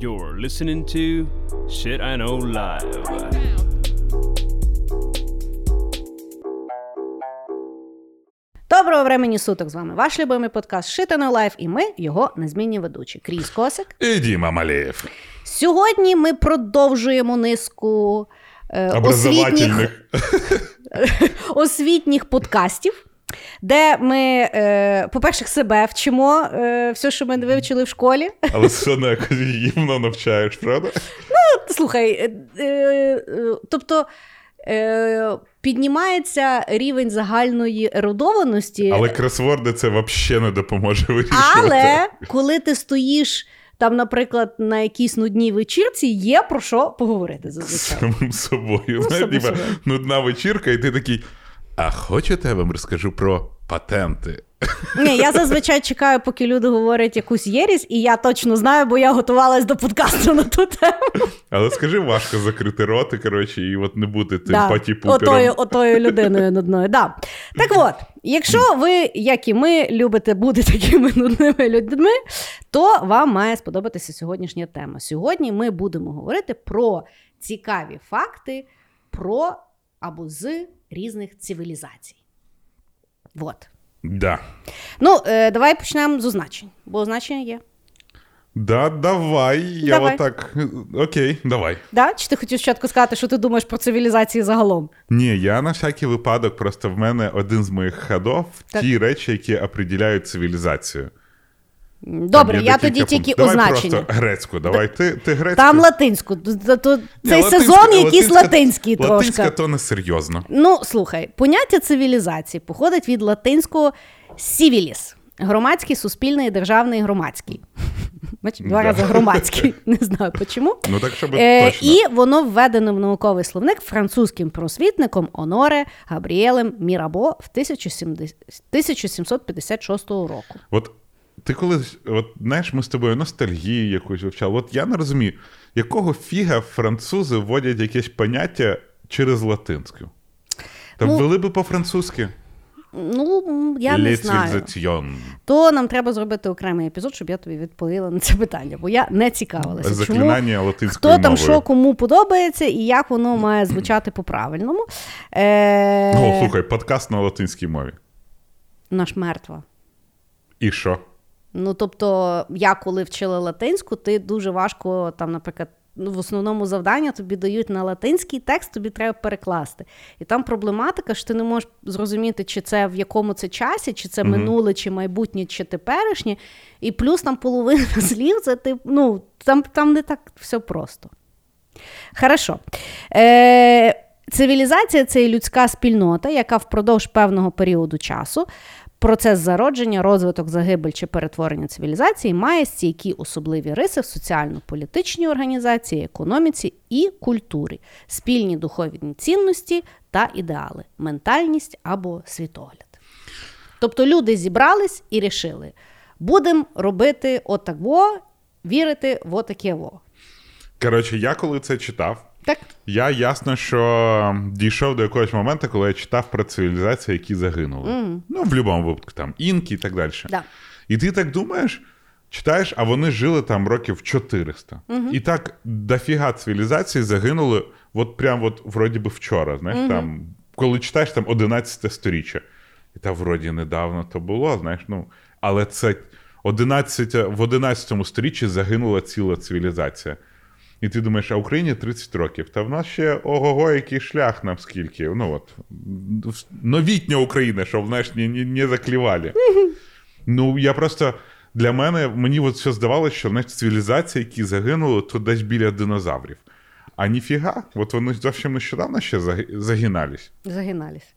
You're listening to Shit I Know Live. Доброго времени суток з вами. Ваш любимий подкаст Shit I Know Live і ми його незмінні ведучі. Кріс Косик. І Діма Малеєв. Сьогодні ми продовжуємо низку е, освітніх, освітніх подкастів, де ми, е, по-перше, себе вчимо е, все, що ми не вивчили в школі. Але все одно якось гімно навчаєш, правда? Ну, Слухай, е, тобто. Піднімається рівень загальної ерудованості, Але кросворди це взагалі не допоможе вирішувати. Але коли ти стоїш там, наприклад, на якійсь нудній вечірці, є про що поговорити зазвичай. самим собою. Ну, ніби собою. нудна вечірка, і ти такий. А хочете, я вам розкажу про патенти? Ні, я зазвичай чекаю, поки люди говорять якусь єрість, і я точно знаю, бо я готувалась до подкасту на ту тему. Але скажи, важко закрити роти, коротше, і от не бути тим Да, паті-пупером. отою, отою людиною нудною. Да. Так от, якщо ви, як і ми, любите бути такими нудними людьми, то вам має сподобатися сьогоднішня тема. Сьогодні ми будемо говорити про цікаві факти про або з різних цивілізацій. Вот. Да. Ну, е, давай почнемо з означень, бо означення є. Да, давай. Я Давай. отак. Окей, давай. Да? Чи ти хотів спочатку сказати, що ти думаєш про цивілізації загалом? Ні, я на всякий випадок, просто в мене один з моїх ходов Так. ті речі, які определяють цивілізацію. Добре, Там я тоді тільки. Давай означення. просто грецьку, давай. Ти, ти грецьку. Там латинську. То- Цей латинська- сезон якийсь латинська- латинський Латинська трошки. то не серйозно. Ну, слухай, поняття цивілізації походить від латинського civilis. Громадський, суспільний, державний, громадський. Два Да. рази громадський. Не знаю чому. Ну так, щоб Е, точно. і воно введено в науковий словник французьким просвітником Оноре Габріелем Мірабо в 1756 року. От ти колись, от знаєш, ми з тобою ностальгію якусь вивчали. От я не розумію, якого фіга французи вводять якесь поняття через латинську. Та Ну, ввели би по-французьки. Ну, я не знаю. То нам треба зробити окремий епізод, щоб я тобі відповіла на це питання, бо я не цікавилася. Чому латинською Хто там що кому подобається і як воно має звучати по-правильному. Е... О, слухай, подкаст на латинській мові. Наш мертва. І що? Ну, тобто, я коли вчила латинську, ти дуже важко, там, наприклад, ну, в основному завдання тобі дають на латинський текст, тобі треба перекласти. І там проблематика, що ти не можеш зрозуміти, чи це в якому це часі, чи це минуле, чи майбутнє, чи теперішнє. І плюс там половина слів, це ти, ну, там, там не так все просто. Хорошо. Е, цивілізація це людська спільнота, яка впродовж певного періоду часу. Процес зародження, розвиток, загибель чи перетворення цивілізації має стійкі особливі риси в соціально-політичній організації, економіці і культурі, спільні духовні цінності та ідеали, ментальність або світогляд. Тобто люди зібрались і рішили: будемо робити отако, вірити в отаке во. Коротше, я коли це читав, Так? я ясно, що дійшов до якогось моменту, коли я читав про цивілізації, які загинули. Ну, в будь-якому випадку, там інки і так далі. Да. І ти так думаєш, читаєш, а вони жили там років 400. І так дофіга цивілізацій загинули, от прям от вроді би вчора. Знаєш, там, коли читаєш там 11 сторіччя. І там вроді недавно то було, знаєш, ну, але це 11, в 11 сторіччі загинула ціла цивілізація. І ти думаєш, а Україні 30 років. Та в нас ще ого-го, який шлях нам скільки. Ну от новітня Україна, щоб знаєш, не, не, не заклівали. Ну, я просто для мене мені от все здавалося, що знаєш, цивілізації, які загинули, то десь біля динозаврів. А ніфіга, от вони зовсім нещодавно ще заги- загинались. Загинались.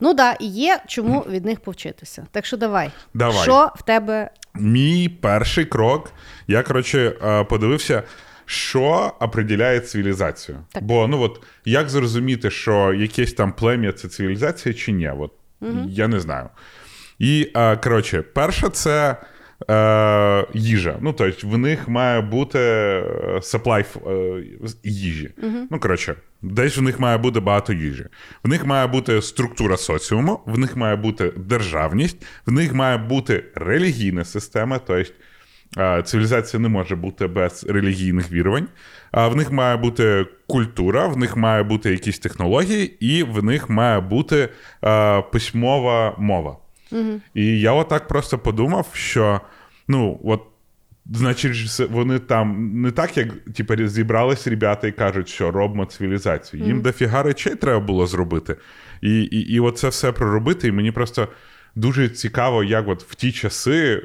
Ну так, да, і є чому від них повчитися. Так що давай. Давай. Що в тебе Мій перший крок, я коротше е, подивився, що определяє цивілізацію. Так. Бо ну от як зрозуміти, що якесь там плем'я це цивілізація чи ні? От, Я не знаю. І е, коротше, перше, це е, їжа. Ну, тобто, в них має бути е, supply е, їжі. Ну, коротше, десь в них має бути багато їжі. В них має бути структура соціуму, в них має бути державність, в них має бути релігійна система, тобто цивілізація не може бути без релігійних вірувань. В них має бути культура, в них має бути якісь технології, і в них має бути письмова мова. Угу. І я отак просто подумав, що ну, от. Значить, вони там не так, як типу, зібрались ребята і кажуть, що робимо цивілізацію. Їм mm. дофіга речей треба було зробити. І і, і оце все проробити. І мені просто дуже цікаво, як от в ті часи,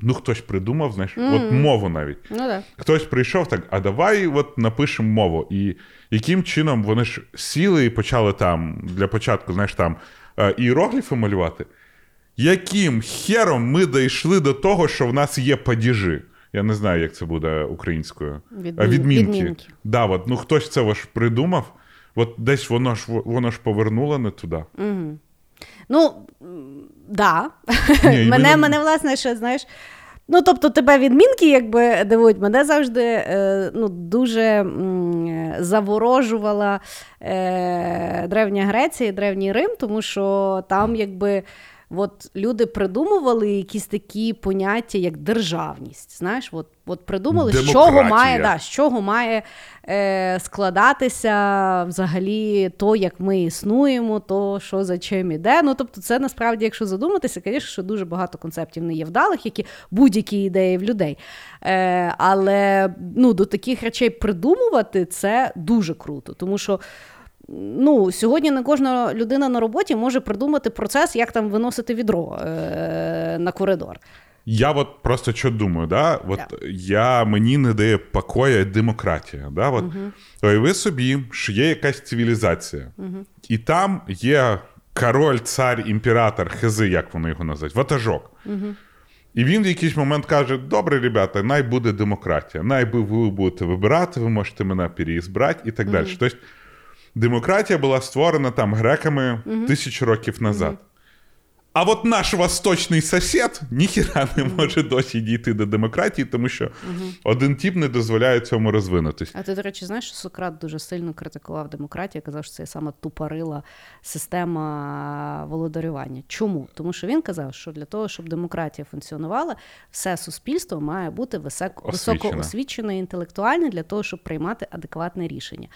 ну хтось придумав, знаєш, mm. от мову навіть. Ну, да. Хтось прийшов так, а давай от напишемо мову. І яким чином вони ж сіли і почали там для початку, знаєш, там е, іерогліфи малювати яким хером ми дійшли до того, що в нас є падіжі? Я не знаю, як це буде українською. Відмін... Відмінки. Відмінки. Да, от, ну Хтось це ж придумав, от десь воно ж воно ж повернуло не туди. Угу. Ну, да. Ні, мене, ми... мене, власне, ще, знаєш. Ну, тобто, тебе відмінки, якби дивують, мене завжди е, ну, дуже м, заворожувала е, Древня Греція і Древній Рим, тому що там, якби. От люди придумували якісь такі поняття, як державність. Знаєш, от от придумали, з чого має да, з чого має е, складатися взагалі то, як ми існуємо, то що за чим іде. Ну тобто, це насправді, якщо задуматися, звісно, що дуже багато концептів не є вдалих, які будь-які ідеї в людей. Е, Але ну, до таких речей придумувати це дуже круто, тому що ну, сьогодні не кожна людина на роботі може придумати процес, як там виносити відро е- на коридор. Я от просто що думаю, да? От yeah. я, мені не дає покоя демократія. Да? От, uh-huh. Уяви собі, що є якась цивілізація, uh-huh. і там є король, цар, імператор, хези, як вони його називають, ватажок. Uh-huh. І він в якийсь момент каже: Добре, ребята, най буде демократія, най ви будете вибирати, ви можете мене переізбрати і так далі. Тобто демократія була створена там греками угу. тисячу років назад. Угу. А от наш восточний сусід ніхіра не може досі дійти до демократії, тому що угу. один тип не дозволяє цьому розвинутися. А ти, до речі, знаєш, що Сократ дуже сильно критикував демократію, казав, що це саме тупорила система володарювання. Чому? Тому що він казав, що для того, щоб демократія функціонувала, все суспільство має бути високо освічене і інтелектуальне для того, щоб приймати адекватне рішення.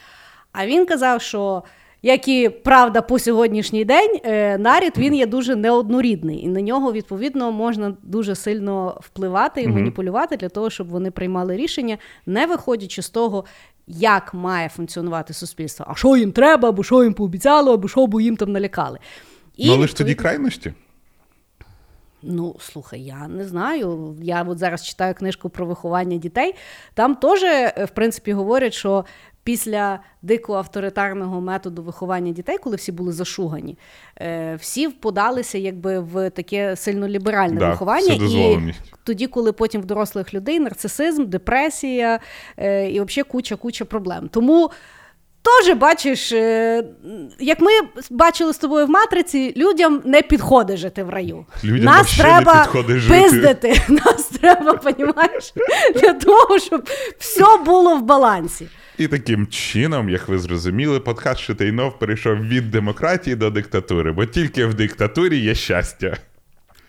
А він казав, що як і правда по сьогоднішній день, е, нарід він є дуже неоднорідний, і на нього відповідно можна дуже сильно впливати і маніпулювати для того, щоб вони приймали рішення, не виходячи з того, як має функціонувати суспільство. А що їм треба, або що їм пообіцяло, або що бо їм там налякали. І, ну, але ж тоді крайності. Ну, слухай, я не знаю. Я от зараз читаю книжку про виховання дітей. Там теж, е, в принципі, говорять, що після дико авторитарного методу виховання дітей, коли всі були зашугані, е, всі подалися якби в таке сильно ліберальне да, виховання. І тоді, коли потім в дорослих людей нарцисизм, депресія е, і взагалі куча-куча проблем. Тому. Теж бачиш, е, як ми бачили з тобою в матриці, людям не підходить жити в раю. Людям нас треба пиздити. Жити. Нас треба, понімаєш, для того, щоб все було в балансі. І таким чином, як ви зрозуміли, подкаст Шитейнов перейшов від демократії до диктатури, бо тільки в диктатурі є щастя.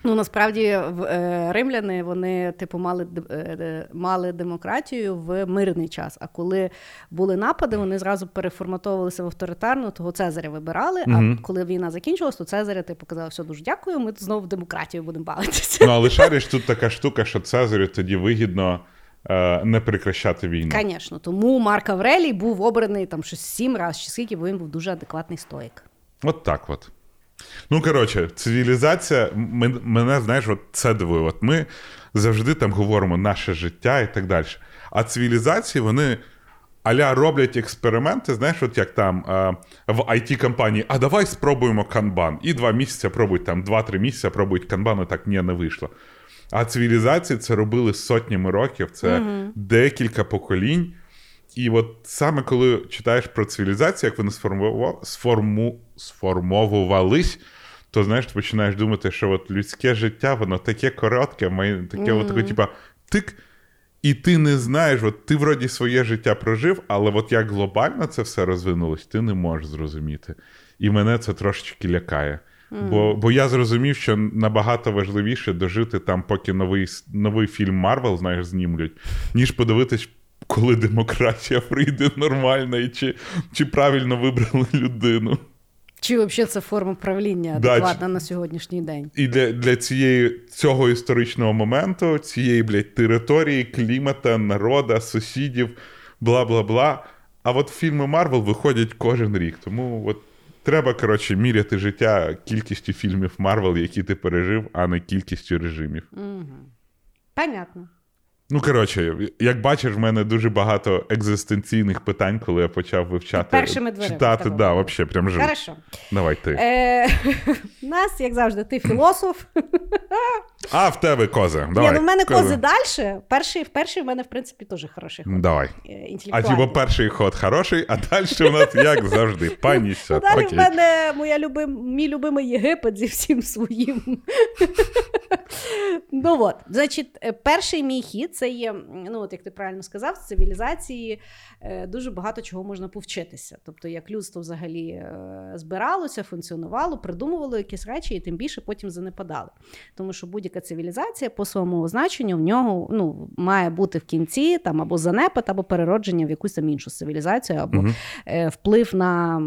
Ну насправді в е, римляни вони типу мали е, мали демократію в мирний час. А коли були напади, вони зразу переформатовувалися в авторитарну, того Цезаря вибирали. А коли війна закінчилась, то Цезаря типу казав, все дуже дякую. Ми знову в демократію будемо бавитися. Ну але шариш тут така штука, що Цезарю тоді вигідно. Е, не прекращати війну. Звісно, тому Марк Аврелій був обраний там щось сім разів, чи скільки, бо він був дуже адекватний стоїк. От так от. Ну, коротше, цивілізація, мене, знаєш, от це дивує. От ми завжди там говоримо наше життя і так далі. А цивілізації, вони аля роблять експерименти, знаєш, от як там а, в it компанії а давай спробуємо канбан. І два місяці пробують там, два-три місяці пробують канбан, і так ні, не вийшло. А цивілізації це робили сотнями років, це mm декілька поколінь. І от саме коли читаєш про цивілізацію, як вони сформу... сформовувались, то знаєш, ти починаєш думати, що от людське життя, воно таке коротке, таке, mm-hmm. от, таке, типа, тик. І ти не знаєш, от ти вроді своє життя прожив, але от як глобально це все розвинулось, ти не можеш зрозуміти. І мене це трошечки лякає. Бо, бо я зрозумів, що набагато важливіше дожити там, поки новий, новий фільм Марвел, знаєш, знімлять, ніж подивитись, коли демократія прийде нормально, і чи, чи правильно вибрали людину. Чи взагалі це форма правління адекватна чи- на сьогоднішній день? І для, для цієї, цього історичного моменту, цієї, блядь, території, клімата, народа, сусідів, бла бла бла. А от фільми Марвел виходять кожен рік. Тому от треба, коротше, міряти життя кількістю фільмів Марвел, які ти пережив, а не кількістю режимів. Понятно. Ну, коротше, як бачиш, в мене дуже багато екзистенційних питань, коли я почав вивчати Першими дверима читати. тебе Да, взагалі, прям жив. Хорошо. Давай ти. Е, нас, як завжди, ти філософ. А в тебе кози. Давай. Ні, ну в мене кози далі. Перший, перший в мене, в принципі, теж хороший ход. Давай. Е, А типу перший ход хороший, а далі у нас як завжди. Пані Ну, далі в мене моя любим, мій любимий Єгипет зі всім своїм. ну от, значить, е, перший мій хід це є, ну от як ти правильно сказав, з цивілізації е, дуже багато чого можна повчитися. Тобто, як людство взагалі е, збиралося, функціонувало, придумувало якісь речі, і тим більше потім занепадали. Тому що будь-яка цивілізація по своєму значенню в нього ну, має бути в кінці там або занепад, або переродження в якусь там іншу цивілізацію, або е, вплив на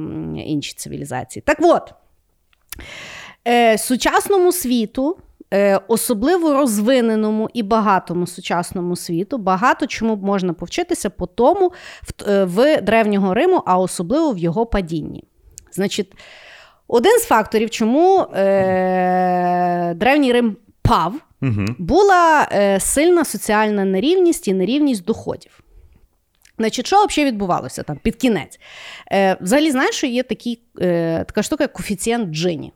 інші цивілізації. Так от, сучасному світу. Е, Особливо розвиненому і багатому сучасному світу багато чому можна повчитися по тому в, е, в древнього Риму, а особливо в його падінні. Значить, один з факторів, чому е, древній Рим пав, Угу. була е, сильна соціальна нерівність і нерівність доходів. Значить, що взагалі відбувалося там під кінець? Е, взагалі, знаєш, що є такий, е, така штука, як коефіцієнт Джині.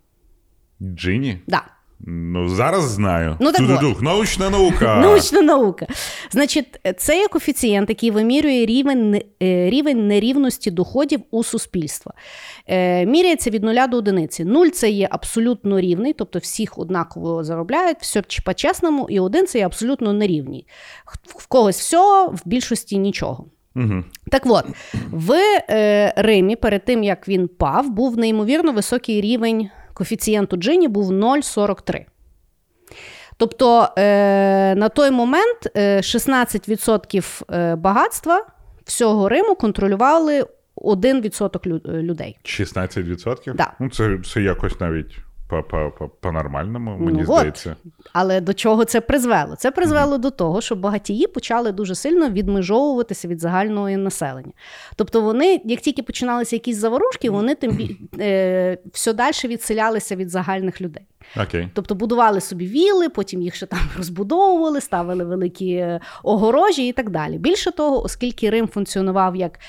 Джині? Да. Ну, зараз знаю. Ну, так Тудудух, научна наука. Научна наука. Значить, це є коефіцієнт, який вимірює рівень, е, рівень нерівності доходів у суспільства. Е, Міряється від нуля до одиниці. Нуль це є абсолютно рівний, тобто всіх однаково заробляють, все по-чесному, і один це є абсолютно нерівний. В когось все, в більшості нічого. Угу. Так от, в е, Римі, перед тим як він пав, був неймовірно високий рівень коефіцієнту Джині, був 0,43. Тобто е, на той момент е, 16% е, багатства всього Риму контролювали 1% е, людей. 16%? Да. Ну, це, це якось навіть по-нормальному, мені Ну, от. здається. Але до чого це призвело? Це призвело до того, що багатії почали дуже сильно відмежовуватися від загального населення. Тобто вони, як тільки починалися якісь заворушки, вони тим бі- е, все далі відселялися від загальних людей. Окей. Тобто будували собі віли, потім їх ще там розбудовували, ставили великі е, огорожі і так далі. Більше того, оскільки Рим функціонував як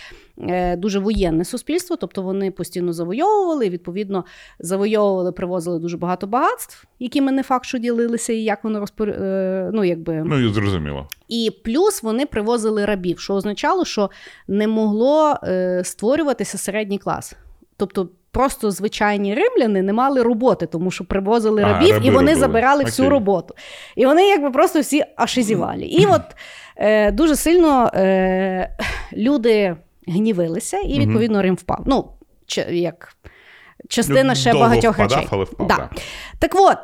дуже воєнне суспільство, тобто вони постійно завойовували, відповідно, завойовували, привозили дуже багато багатств, якими не факт, що ділилися, і як вони розпор... е, ну, якби... Ну, і зрозуміло. І плюс вони привозили рабів, що означало, що не могло е, створюватися середній клас. Тобто просто звичайні римляни не мали роботи, тому що привозили А, рабів, раби і вони робили. забирали всю роботу. І вони якби просто всі ашизівалі. І от е, дуже сильно е, люди гнівилися, і відповідно Рим впав. Ну, як частина Ну, ще довго багатьох впадав, речей. але впав, да. да. Так от,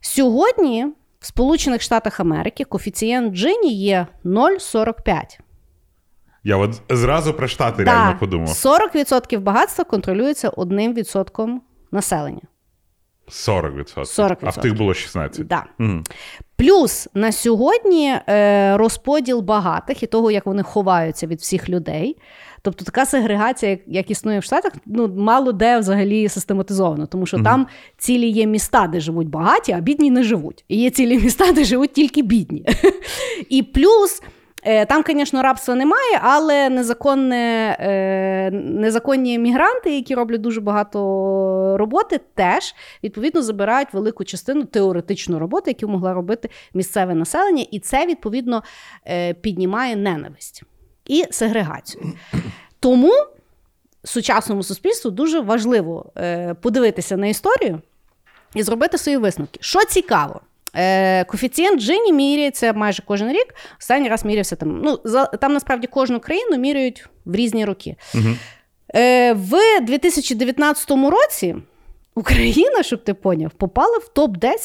сьогодні в Сполучених Штатах Америки коефіцієнт Джині є 0,45. Я от зразу про штати реально подумав. 40% багатства контролюється 1% населення. 40%. 40%. А в тих було 16. Да. Мгм. Плюс на сьогодні е, розподіл багатих і того, як вони ховаються від всіх людей. Тобто така сегрегація, як, існує в Штатах, ну мало де взагалі систематизовано, тому що там цілі є міста, де живуть багаті, а бідні не живуть. І є цілі міста, де живуть тільки бідні. І плюс. е, Там, звісно, рабства немає, але незаконне, е, незаконні мігранти, які роблять дуже багато роботи, теж відповідно забирають велику частину теоретичної роботи, яку могла робити місцеве населення, і це відповідно е, піднімає ненависть і сегрегацію. Тому сучасному суспільству дуже важливо е, подивитися на історію і зробити свої висновки. Що цікаво, е, коефіцієнт Джині міряється майже кожен рік. Останній раз мірявся там. Ну, за, там насправді кожну країну міряють в різні роки. Мгм. Е, в 2019 році Україна, щоб ти поняв, попала в топ-10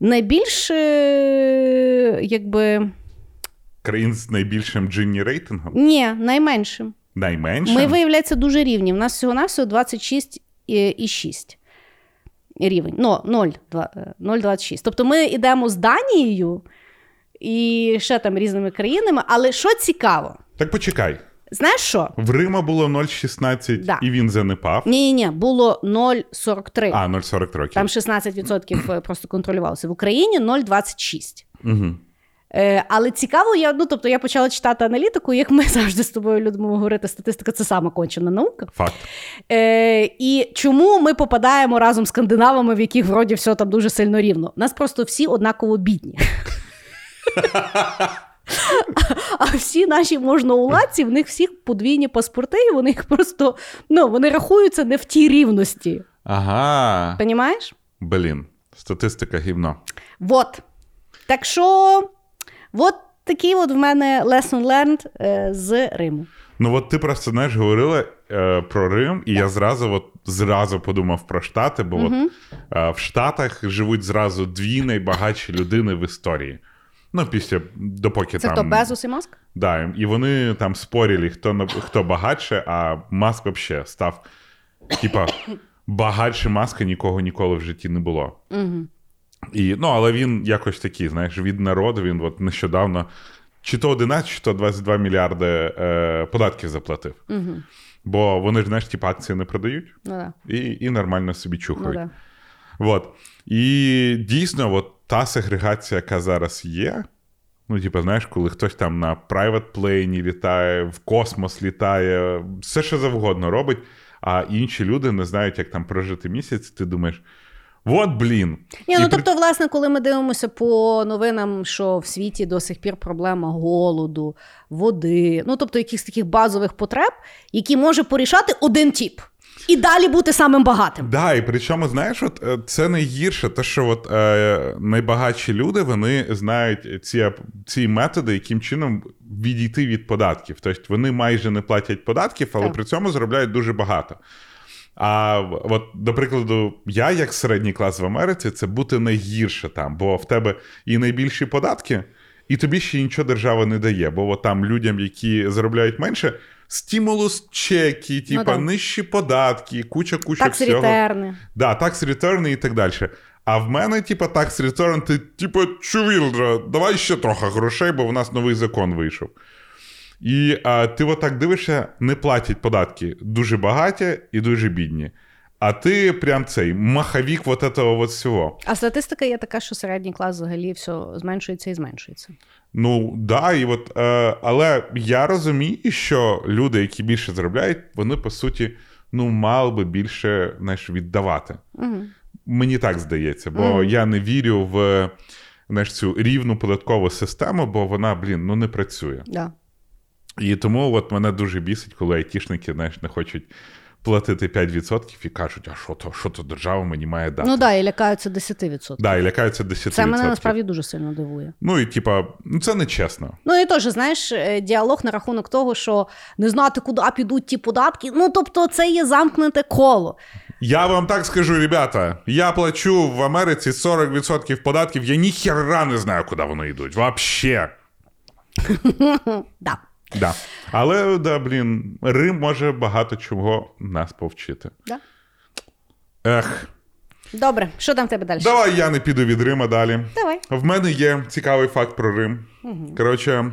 найбільш е, якби. Країн з найбільшим джинні рейтингом? Ні, найменшим. Найменшим? Ми, виявляється, дуже рівні. У нас всього-навсього 26,6 рівень. Ну, 0,26. Тобто ми йдемо з Данією і ще там різними країнами, але що цікаво? Так почекай. Знаєш що? В Рима було 0,16 Да. і він занепав. Ні, ні, ні, було 0,43. А, 0,43 років. Там 16% просто контролювалося. В Україні 0,26. Угу. Е, але цікаво, я ну тобто я почала читати аналітику, як ми завжди з тобою любимо говорити, статистика це сама кончена наука. Факт. Е, і чому ми попадаємо разом з скандинавами, в яких вроді все там дуже сильно рівно? Нас просто всі однаково бідні. А всі наші можноуладці, в них всіх подвійні паспорти, і вони їх просто ну, вони рахуються не в тій рівності. Ага. Понімаєш? Блін, статистика гівно. Вот. Так що, от такий от в мене lesson learned е, з Риму. Ну, от ти просто знаєш, говорила е, про Рим, і я зразу от, зразу подумав про Штати, бо от, е, в Штатах живуть зразу дві найбагатші людини в історії. Ну, після допоки Це там. хто Безос і Маск? Да, і вони там спорили, хто хто багатше, а Маск взагалі став. Типа, багатше маска нікого ніколи в житті не було. Угу. І, ну, але він якось такий, знаєш, від народу, він от нещодавно чи то 11, чи то 22 мільярди е, податків заплатив. Угу. Бо вони ж, знаєш, типу, акції не продають Ну, да. і, і нормально собі ну чухають. да. От. І дійсно, от та сегрегація, яка зараз є. Ну, типу, знаєш, коли хтось там на private плейні літає, в космос літає, все що завгодно робить, а інші люди не знають, як там прожити місяць, ти думаєш, от блін. Ні, І ну при- тобто, власне, коли ми дивимося по новинам, що в світі до сих пір проблема голоду, води, ну тобто якихось таких базових потреб, які може порішати один тіп. І далі бути самим багатим. Да, і причому, знаєш, от е, це найгірше, те, що от, е, найбагатші люди вони знають ці, ці методи, яким чином відійти від податків. Тобто вони майже не платять податків, але Так. при цьому заробляють дуже багато. А от, до прикладу, я, як середній клас в Америці, це бути найгірше там, бо в тебе і найбільші податки, і тобі ще нічого держава не дає. Бо от там людям, які заробляють менше, стимулус чеки, типа да. нижчі податки, куча куча Такс всього. ретерни. Да, такс return і так далі. А в мене, типа, такс return, ти, типа, чувілдра, давай ще трохи грошей, бо в нас новий закон вийшов. І а, ти отак дивишся, не платять податки дуже багаті і дуже бідні. А ти прям цей маховік вот этого вот всього. А статистика є така, що середній клас взагалі все зменшується і зменшується. Ну, да, і от, е, але я розумію, що люди, які більше заробляють, вони по суті ну, мали би більше знаєш, віддавати. Угу. Мені так здається, бо Мгм. я не вірю в знаєш, цю рівну податкову систему, бо вона, блін, ну не працює. Да. І тому от мене дуже бісить, коли айтішники знаєш, не хочуть платити 5% і кажуть, а що то, що то держава мені має дати. Ну да, і лякаються 10%. Да, і лякаються 10%. Це мене насправді дуже сильно дивує. Ну і типа, ну це не чесно. Ну і теж, знаєш, е, діалог на рахунок того, що не знати, куди підуть ті податки. Ну тобто, це є замкнуте коло. Я вам так скажу, ребята, я плачу в Америці 40% податків, я ніхера не знаю, куди вони йдуть. Вообще. Да. Да. Але, да, блін, Рим може багато чого нас повчити. Да. Ех, Добре, що там в тебе далі? давай я не піду від Рима далі. Давай. В мене є цікавий факт про Рим. Коротше,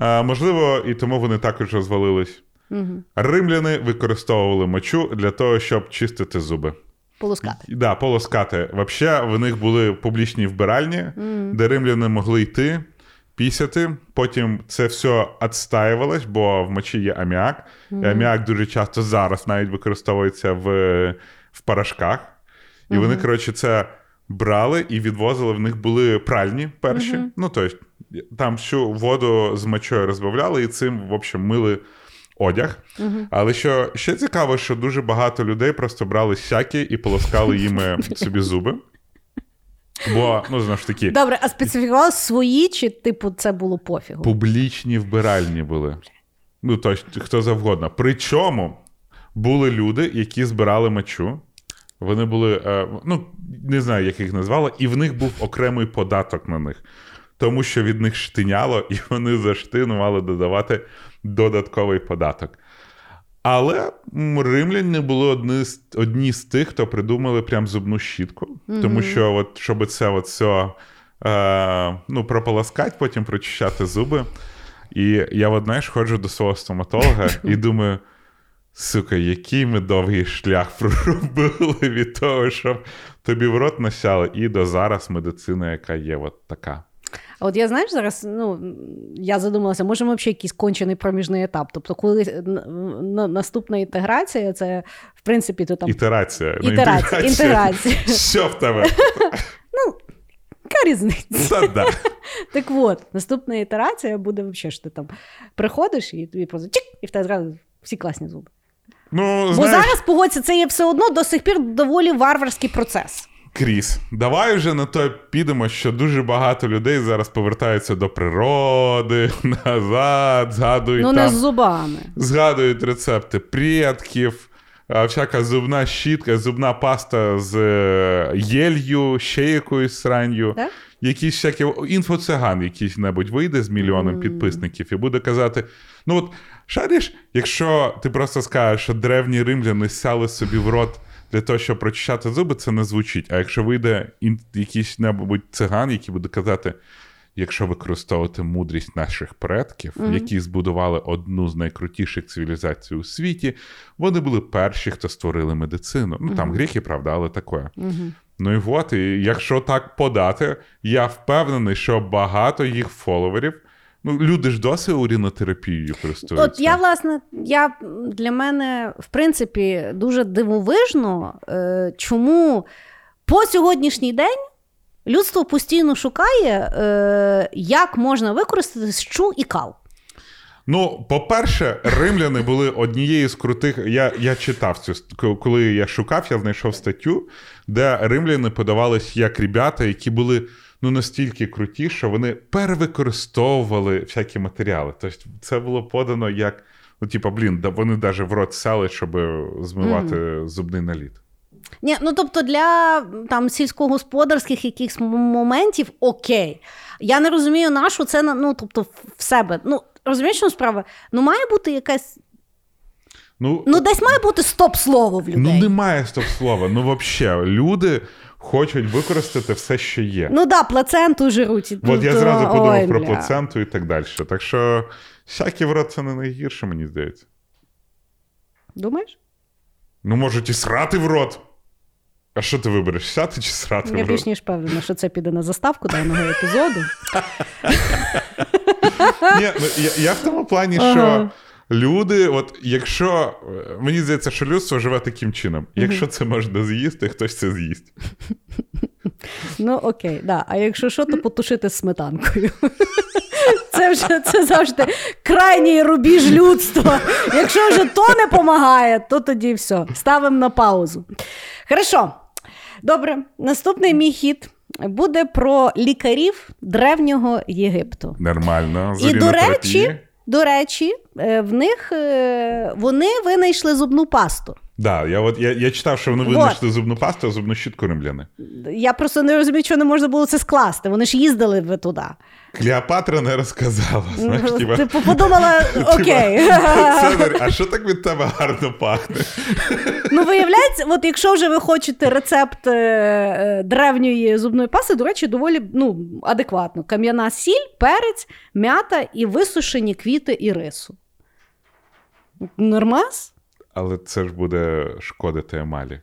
е, можливо, і тому вони також розвалились. Угу. Римляни використовували мочу для того, щоб чистити зуби. Полускати. Да, полоскати. Взагалі, в них були публічні вбиральні, де римляни могли йти, пісяти. Потім це все відстаювалось, бо в мочі є аміак. І аміак дуже часто зараз навіть використовується в, в порошках. І вони, коротше, це брали і відвозили. В них були пральні перші. Ну, тобто, там всю воду з мочою розбавляли, і цим, в общем, мили одяг. Але що ще цікаво, що дуже багато людей просто брали сяки і полоскали їми собі зуби. Бо, ну, знову ж таки, Добре, а специфікували свої, чи типу це було пофігу? публічні вбиральні були. Ну, тобто, хто завгодно. Причому були люди, які збирали мочу, Вони були, е, ну, не знаю, як їх назвали, і в них був окремий податок на них. Тому що від них штиняло, і вони за штину мали додавати додатковий податок. Але римляни були одні з, одні з тих, хто придумали прям зубну щітку. Mm-hmm. Тому що, от, щоб це от все, е, ну, прополоскати, потім прочищати зуби. І я от, знаєш, ходжу до свого стоматолога і думаю. Сука, який ми довгий шлях проробили від того, щоб тобі в рот насяли, і до зараз медицина, яка є, от така. А от я знаєш, зараз ну, я задумалася, може, ми взагалі якийсь кончений проміжний етап. Тобто, коли наступна інтеграція, це в принципі то там. Ітерація. Ітерація. Ну, інтеграція. Що в тебе? Ну, яка різниця? Та, да. Так от, наступна ітерація буде взагалі, що ти там приходиш і тобі просто чик, і в тебе зразу всі класні зуби. Ну, Бо знаєш... зараз погодься, це є все одно до сих пір доволі варварський процес. Кріс, давай вже на то підемо, що дуже багато людей зараз повертаються до природи, назад, згадують Ну, там, не з зубами. Згадують рецепти предків, всяка зубна щітка, зубна паста з е, єлью, ще якоюсь сранню. Так? Якийсь всякі інфоциган якийсь небудь вийде з мільйоном mm. підписників і буде казати: ну от шариш, якщо ти просто скажеш, що древні римляни сяли собі в рот для того, щоб прочищати зуби, це не звучить. А якщо вийде якийсь небудь циган, який буде казати. Якщо використовувати мудрість наших предків, mm-hmm. які збудували одну з найкрутіших цивілізацій у світі, вони були перші, хто створили медицину. Ну там mm-hmm. гріхи, правда, але таке. Mm-hmm. Ну і от, і якщо так подати, я впевнений, що багато їх фоловерів. Ну, люди ж досі урінотерапією користуються. От я, власне, я для мене, в принципі, дуже дивовижно, е, чому по сьогоднішній день людство постійно шукає, е, як можна використати щу і кал. Ну, по-перше, римляни були однією з крутих. Я я читав цю коли я шукав, я знайшов статтю, де римляни подавались як ребята, які були ну настільки круті, що вони перевикористовували всякі матеріали. Тобто це було подано як. Ну, типа, блін, вони навіть в рот сяли, щоб змивати mm. зубний наліт. Ні, Ну тобто для там сільськогосподарських якихось моментів окей. Я не розумію, нашу це ну, тобто, в себе. Ну, розумієш, що справа? Ну, має бути якась. Ну, ну десь має бути стоп-слово в людей. Ну, немає стоп-слова. Ну, взагалі, люди хочуть використати все, що є. Ну да, плаценту жируть. От я зразу подумав Ой, про бля. плаценту і так далі. Так що рот це не найгірше, мені здається. Думаєш? Ну, можуть і срати в рот. А що ти вибереш? Сяти чи срати? Я більш ніж певна, що це піде на заставку даного епізоду. Ні, ну, Я я в тому плані, що люди, от якщо мені здається, що людство живе таким чином, якщо це можна з'їсти, хтось це з'їсть. Ну, окей, да. А якщо що, то потушити сметанкою. Це вже це завжди крайній рубіж людства. Якщо вже то не допомагає, то тоді все. Ставимо на паузу. Хорошо. Добре, наступний мій хід буде про лікарів древнього Єгипту. Нормально. І до речі, до речі, е, в них е, вони винайшли зубну пасту. Да, я от я, я читав, що вони винайшли зубну пасту, а зубну щітку римляни. Я просто не розумію, чого не можна було це скласти. Вони ж їздили туди. Клеопатра не розказала. знаєш, тіба... Типу подумала, окей. Цезарь, а що так від тебе гарно пахне? Ну, виявляється, от якщо вже ви хочете рецепт е, е, древньої зубної пасти, до речі, доволі ну, адекватно. Кам'яна сіль, перець, м'ята і висушені квіти і рису. Нормас? Але це ж буде шкодити емалі.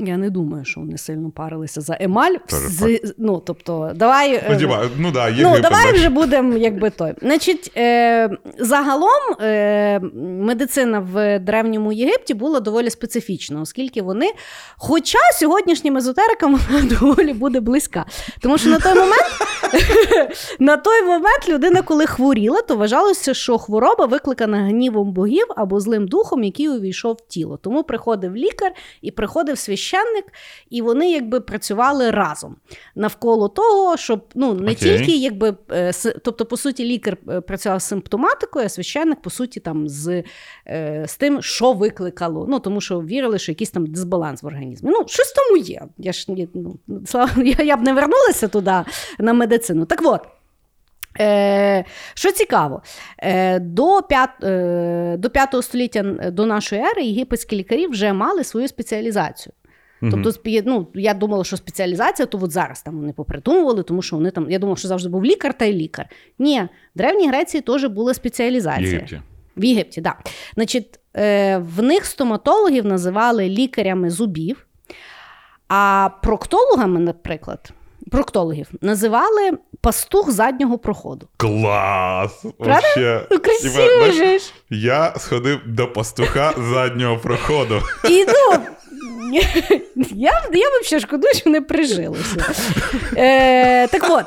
Я не думаю, що вони сильно парилися за емаль. З, ну, тобто, давай е, ну, ну, да, ну, давай вже будемо якби той. Значить, е, Загалом е, медицина в Древньому Єгипті була доволі специфічна, оскільки вони, хоча сьогоднішнім езотерикам вона доволі буде близька. Тому що на той момент на той момент людина, коли хворіла, то вважалося, що хвороба викликана гнівом богів або злим духом, який увійшов в тіло. Тому приходив лікар і приходив священник священник, і вони якби працювали разом навколо того, щоб ну не Окей. тільки якби е, тобто, по суті, лікар е, працював з симптоматикою, а священник, по суті, там з, е, з тим, що викликало. Ну тому що вірили, що якийсь там дисбаланс в організмі. Ну, щось тому є. Я ж ну, слава, я, б не вернулася туди на медицину. Так от. Е, що цікаво, е, до, 5, е, до 5 століття до нашої ери єгипетські лікарі вже мали свою спеціалізацію. Тобто, ну, я думала, що спеціалізація, то от зараз там вони попридумували, тому що вони там, я думала, що завжди був лікар та й лікар. Ні, в Древній Греції теж була В спеціалізація. Єгипті. В Єгипті, так. Да. Значить, е, в них стоматологів називали лікарями зубів, а проктологами, наприклад, проктологів називали пастух заднього проходу. Клас! Правда? Вообще. Ну, красиво же. Я сходив до пастуха заднього проходу. І ну, я, я взагалі шкодую, що не прижилося. Е, так от,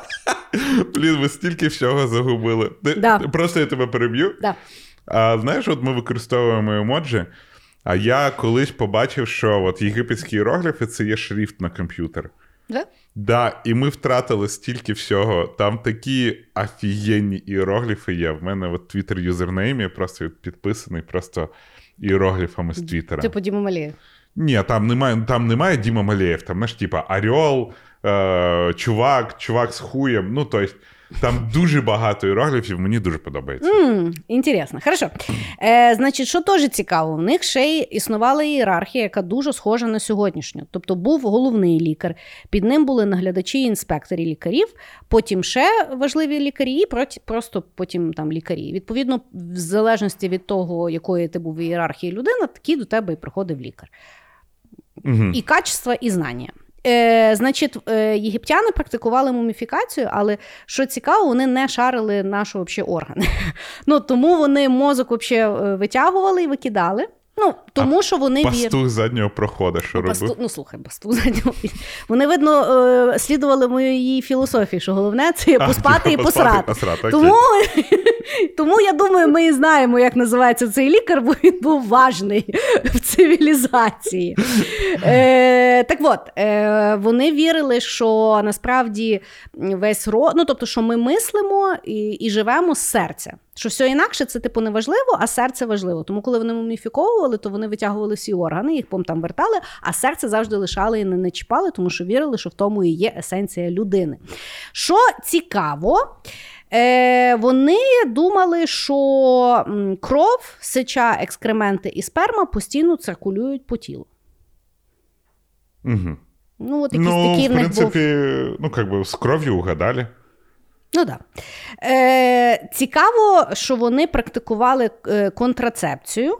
Блін, ви стільки всього загубили. Да. Просто я тебе переб'ю. да. А знаєш, от ми використовуємо емоджі, а я колись побачив, що от єгипетські іерогліфи це є шрифт на комп'ютер. Да? Да, і ми втратили стільки всього. Там такі офігенні іерогліфи є. В мене от твіттер юзернейм я просто підписаний просто іерогліфами з твіттера. Типу Діма Малієв. Ні, там немає, там немає Діма Малеєв, там знаєш, типа Орел, е, чувак, чувак з хуєм. Ну, тобто, там дуже багато іерогліфів, мені дуже подобається. М, Інтересно. Хорошо. Е, значить, що теж цікаво, в них ще й існувала ієрархія, яка дуже схожа на сьогоднішню. Тобто був головний лікар, під ним були наглядачі і інспектори лікарів, потім ще важливі лікарі, і просто потім там лікарі. Відповідно, в залежності від того, якої ти був в ієрархії людина, такий до тебе і приходив лікар. Угу. і качества, і знання. Е, значить, е, єгиптяни практикували муміфікацію, але що цікаво, вони не шарили наші вообще органи. Ну, тому вони мозок вообще е, витягували і викидали. Ну, тому що вони вір... Пастух заднього проходу, що робив. Пасту... Ну, слухай, пастух заднього. Вони, видно, е, слідували моїй філософії, що головне це А, поспати і посрати. посрати. Тому, тому я думаю, ми і знаємо, як називається цей лікар, бо він був важний в цивілізації. Е, так от, е, вони вірили, що насправді весь ро... ну, тобто, що ми мислимо і, і живемо з серця. Що все інакше це типу не важливо, а серце важливо. Тому, коли вони муміфіковували, то вони витягували всі органи, їх потім там вертали, а серце завжди лишали і не, не чіпали, тому що вірили, що в тому і є есенція людини. Що цікаво, е, вони думали, що кров, сеча, екскременти і сперма постійно циркулюють по тілу. Угу. Ну, от якийсь Ну, такий в них був. принципі, ну, как би, з кров'ю угадали. Ну так. Да. Е, цікаво, що вони практикували е, контрацепцію,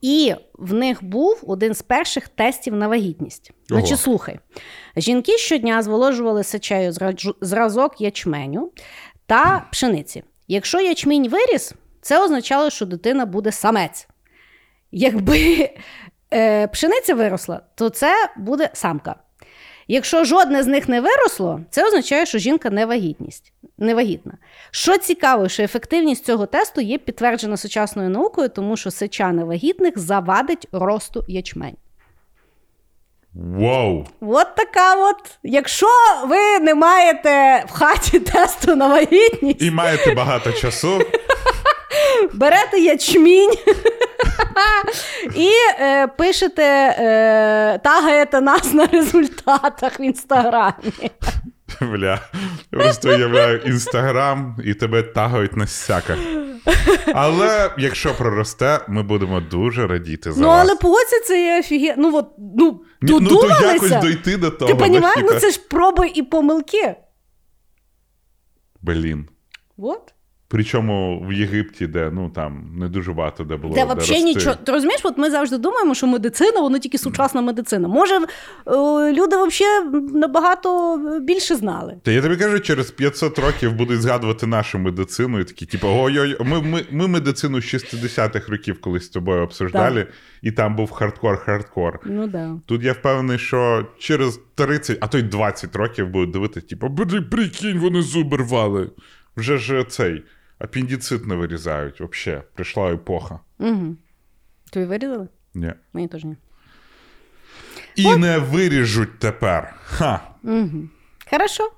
і в них був один з перших тестів на вагітність. Ого. Значить, слухай, жінки щодня зволожували сечею зразок ячменю та пшениці. Якщо ячмінь виріс, це означало, що дитина буде самець. Якби е, пшениця виросла, то це буде самка. Якщо жодне з них не виросло, це означає, що жінка не вагітність, не вагітна. Що цікаво, що ефективність цього тесту є підтверджена сучасною наукою, тому що сеча невагітних завадить росту ячмень. Вау! От така от. Якщо ви не маєте в хаті тесту на вагітність, І маєте багато часу. берете ячмінь і е, пишете, е, тагаєте нас на результатах в інстаграмі. Бля, просто уявляю інстаграм і тебе тагають на всяке. Але якщо проросте, ми будемо дуже радіти за Ну, вас. але погодься, це є офіге... Ну, от, ну, Ні, ну то якось дойти до того. Ти розумієш? Ну це ж проби і помилки. Блін. От. Причому в Єгипті, де ну там не дуже багато де було. Де де взагалі нічого. Ти розумієш, от ми завжди думаємо, що медицина, воно тільки сучасна медицина. Може, е, люди взагалі набагато більше знали. Та я тобі кажу, через 500 років будуть згадувати нашу медицину і такі, типу, ой-ой, ми, ми, ми медицину з 60-х років колись з тобою обсуждали, і там був хардкор-хардкор. Ну да. Тут я впевнений, що через 30, а то й 20 років будуть дивитися, типу, «Блін, прикинь, вони зуби рвали. Вже ж цей апендицит не вирізають. Взагалі, прийшла епоха. Угу. Тобі вирізали? Ні. Мені теж ні. І не виріжуть тепер. Ха. Хорошо.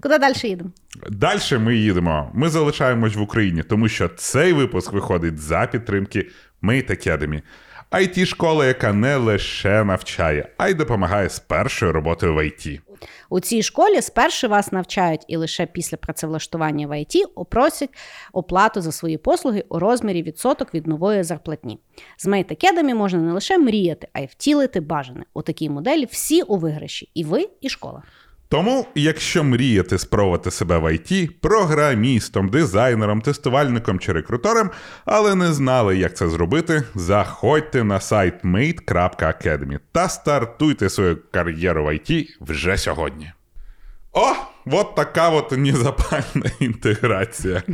Куди далі їдемо? Далі ми їдемо. Ми залишаємось в Україні, тому що цей випуск виходить за підтримки Mate Academy. it школа яка не лише навчає, а й допомагає з першою роботою в IT. У цій школі спершу вас навчають і лише після працевлаштування в ІТ опросять оплату за свої послуги у розмірі відсоток від нової зарплатні. З Mate Academy можна не лише мріяти, а й втілити бажане. У такій моделі всі у виграші і ви, і школа. Тому, якщо мрієте спробувати себе в IT, програмістом, дизайнером, тестувальником чи рекрутером, але не знали, як це зробити, заходьте на сайт mate.academy та стартуйте свою кар'єру в IT вже сьогодні. О, от така от незапальна інтеграція.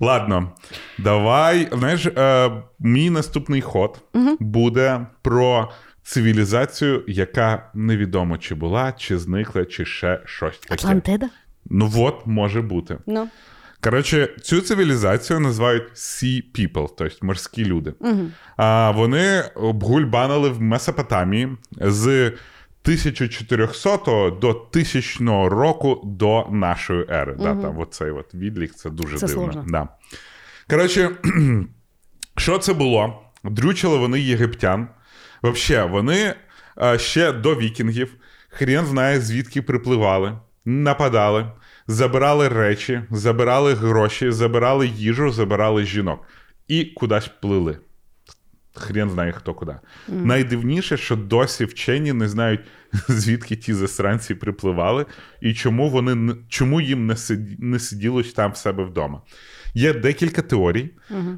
Ладно, давай. Знаєш, е, мій наступний ход буде про цивілізацію, яка невідомо чи була, чи зникла, чи ще щось таке. Атлантида? Ну от може бути. Ну. Коротше, цю цивілізацію називають Sea People, тобто морські люди. А вони обгульбанили в Месопотамії з 1400 до 1000 року до нашої ери. Да, там оцей от відлік, це дуже Це дивно. сложно. Да. Коротше, що це було? Дрючили вони єгиптян. Взагалі, вони е, ще до вікінгів, хрен знає, звідки припливали, нападали, забирали речі, забирали гроші, забирали їжу, забирали жінок і кудись плили. Хрен знає хто куди. Найдивніше, що досі вчені не знають, звідки ті засранці припливали, і чому вони чому їм не, не сиділось там в себе вдома. Є декілька теорій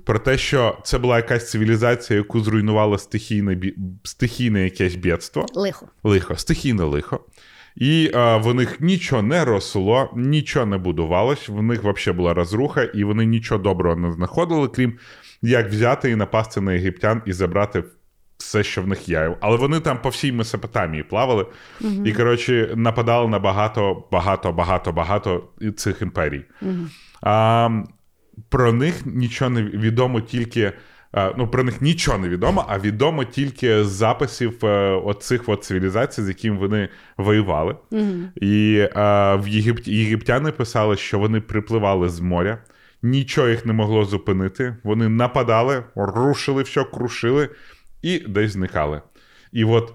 про те, що це була якась цивілізація, яку зруйнувало стихійне, стихійне якесь бідство Лихо. лихо, стихійне лихо. І е, в них нічого не росло, нічого не будувалось, в них взагалі була розруха, і вони нічого доброго не знаходили, крім як взяти і напасти на єгиптян і забрати все, що в них є. Але вони там по всій Месопотамії плавали і, коротше, нападали на багато, багато, багато, багато цих імперій. А, про них нічого не відомо тільки. Ну, про них нічого не відомо, а відомо тільки з записів е, оцих от цивілізацій, з якими вони воювали. І е, в Єгипті єгиптяни писали, що вони припливали з моря, нічого їх не могло зупинити. Вони нападали, рушили все, крушили і десь зникали. І от,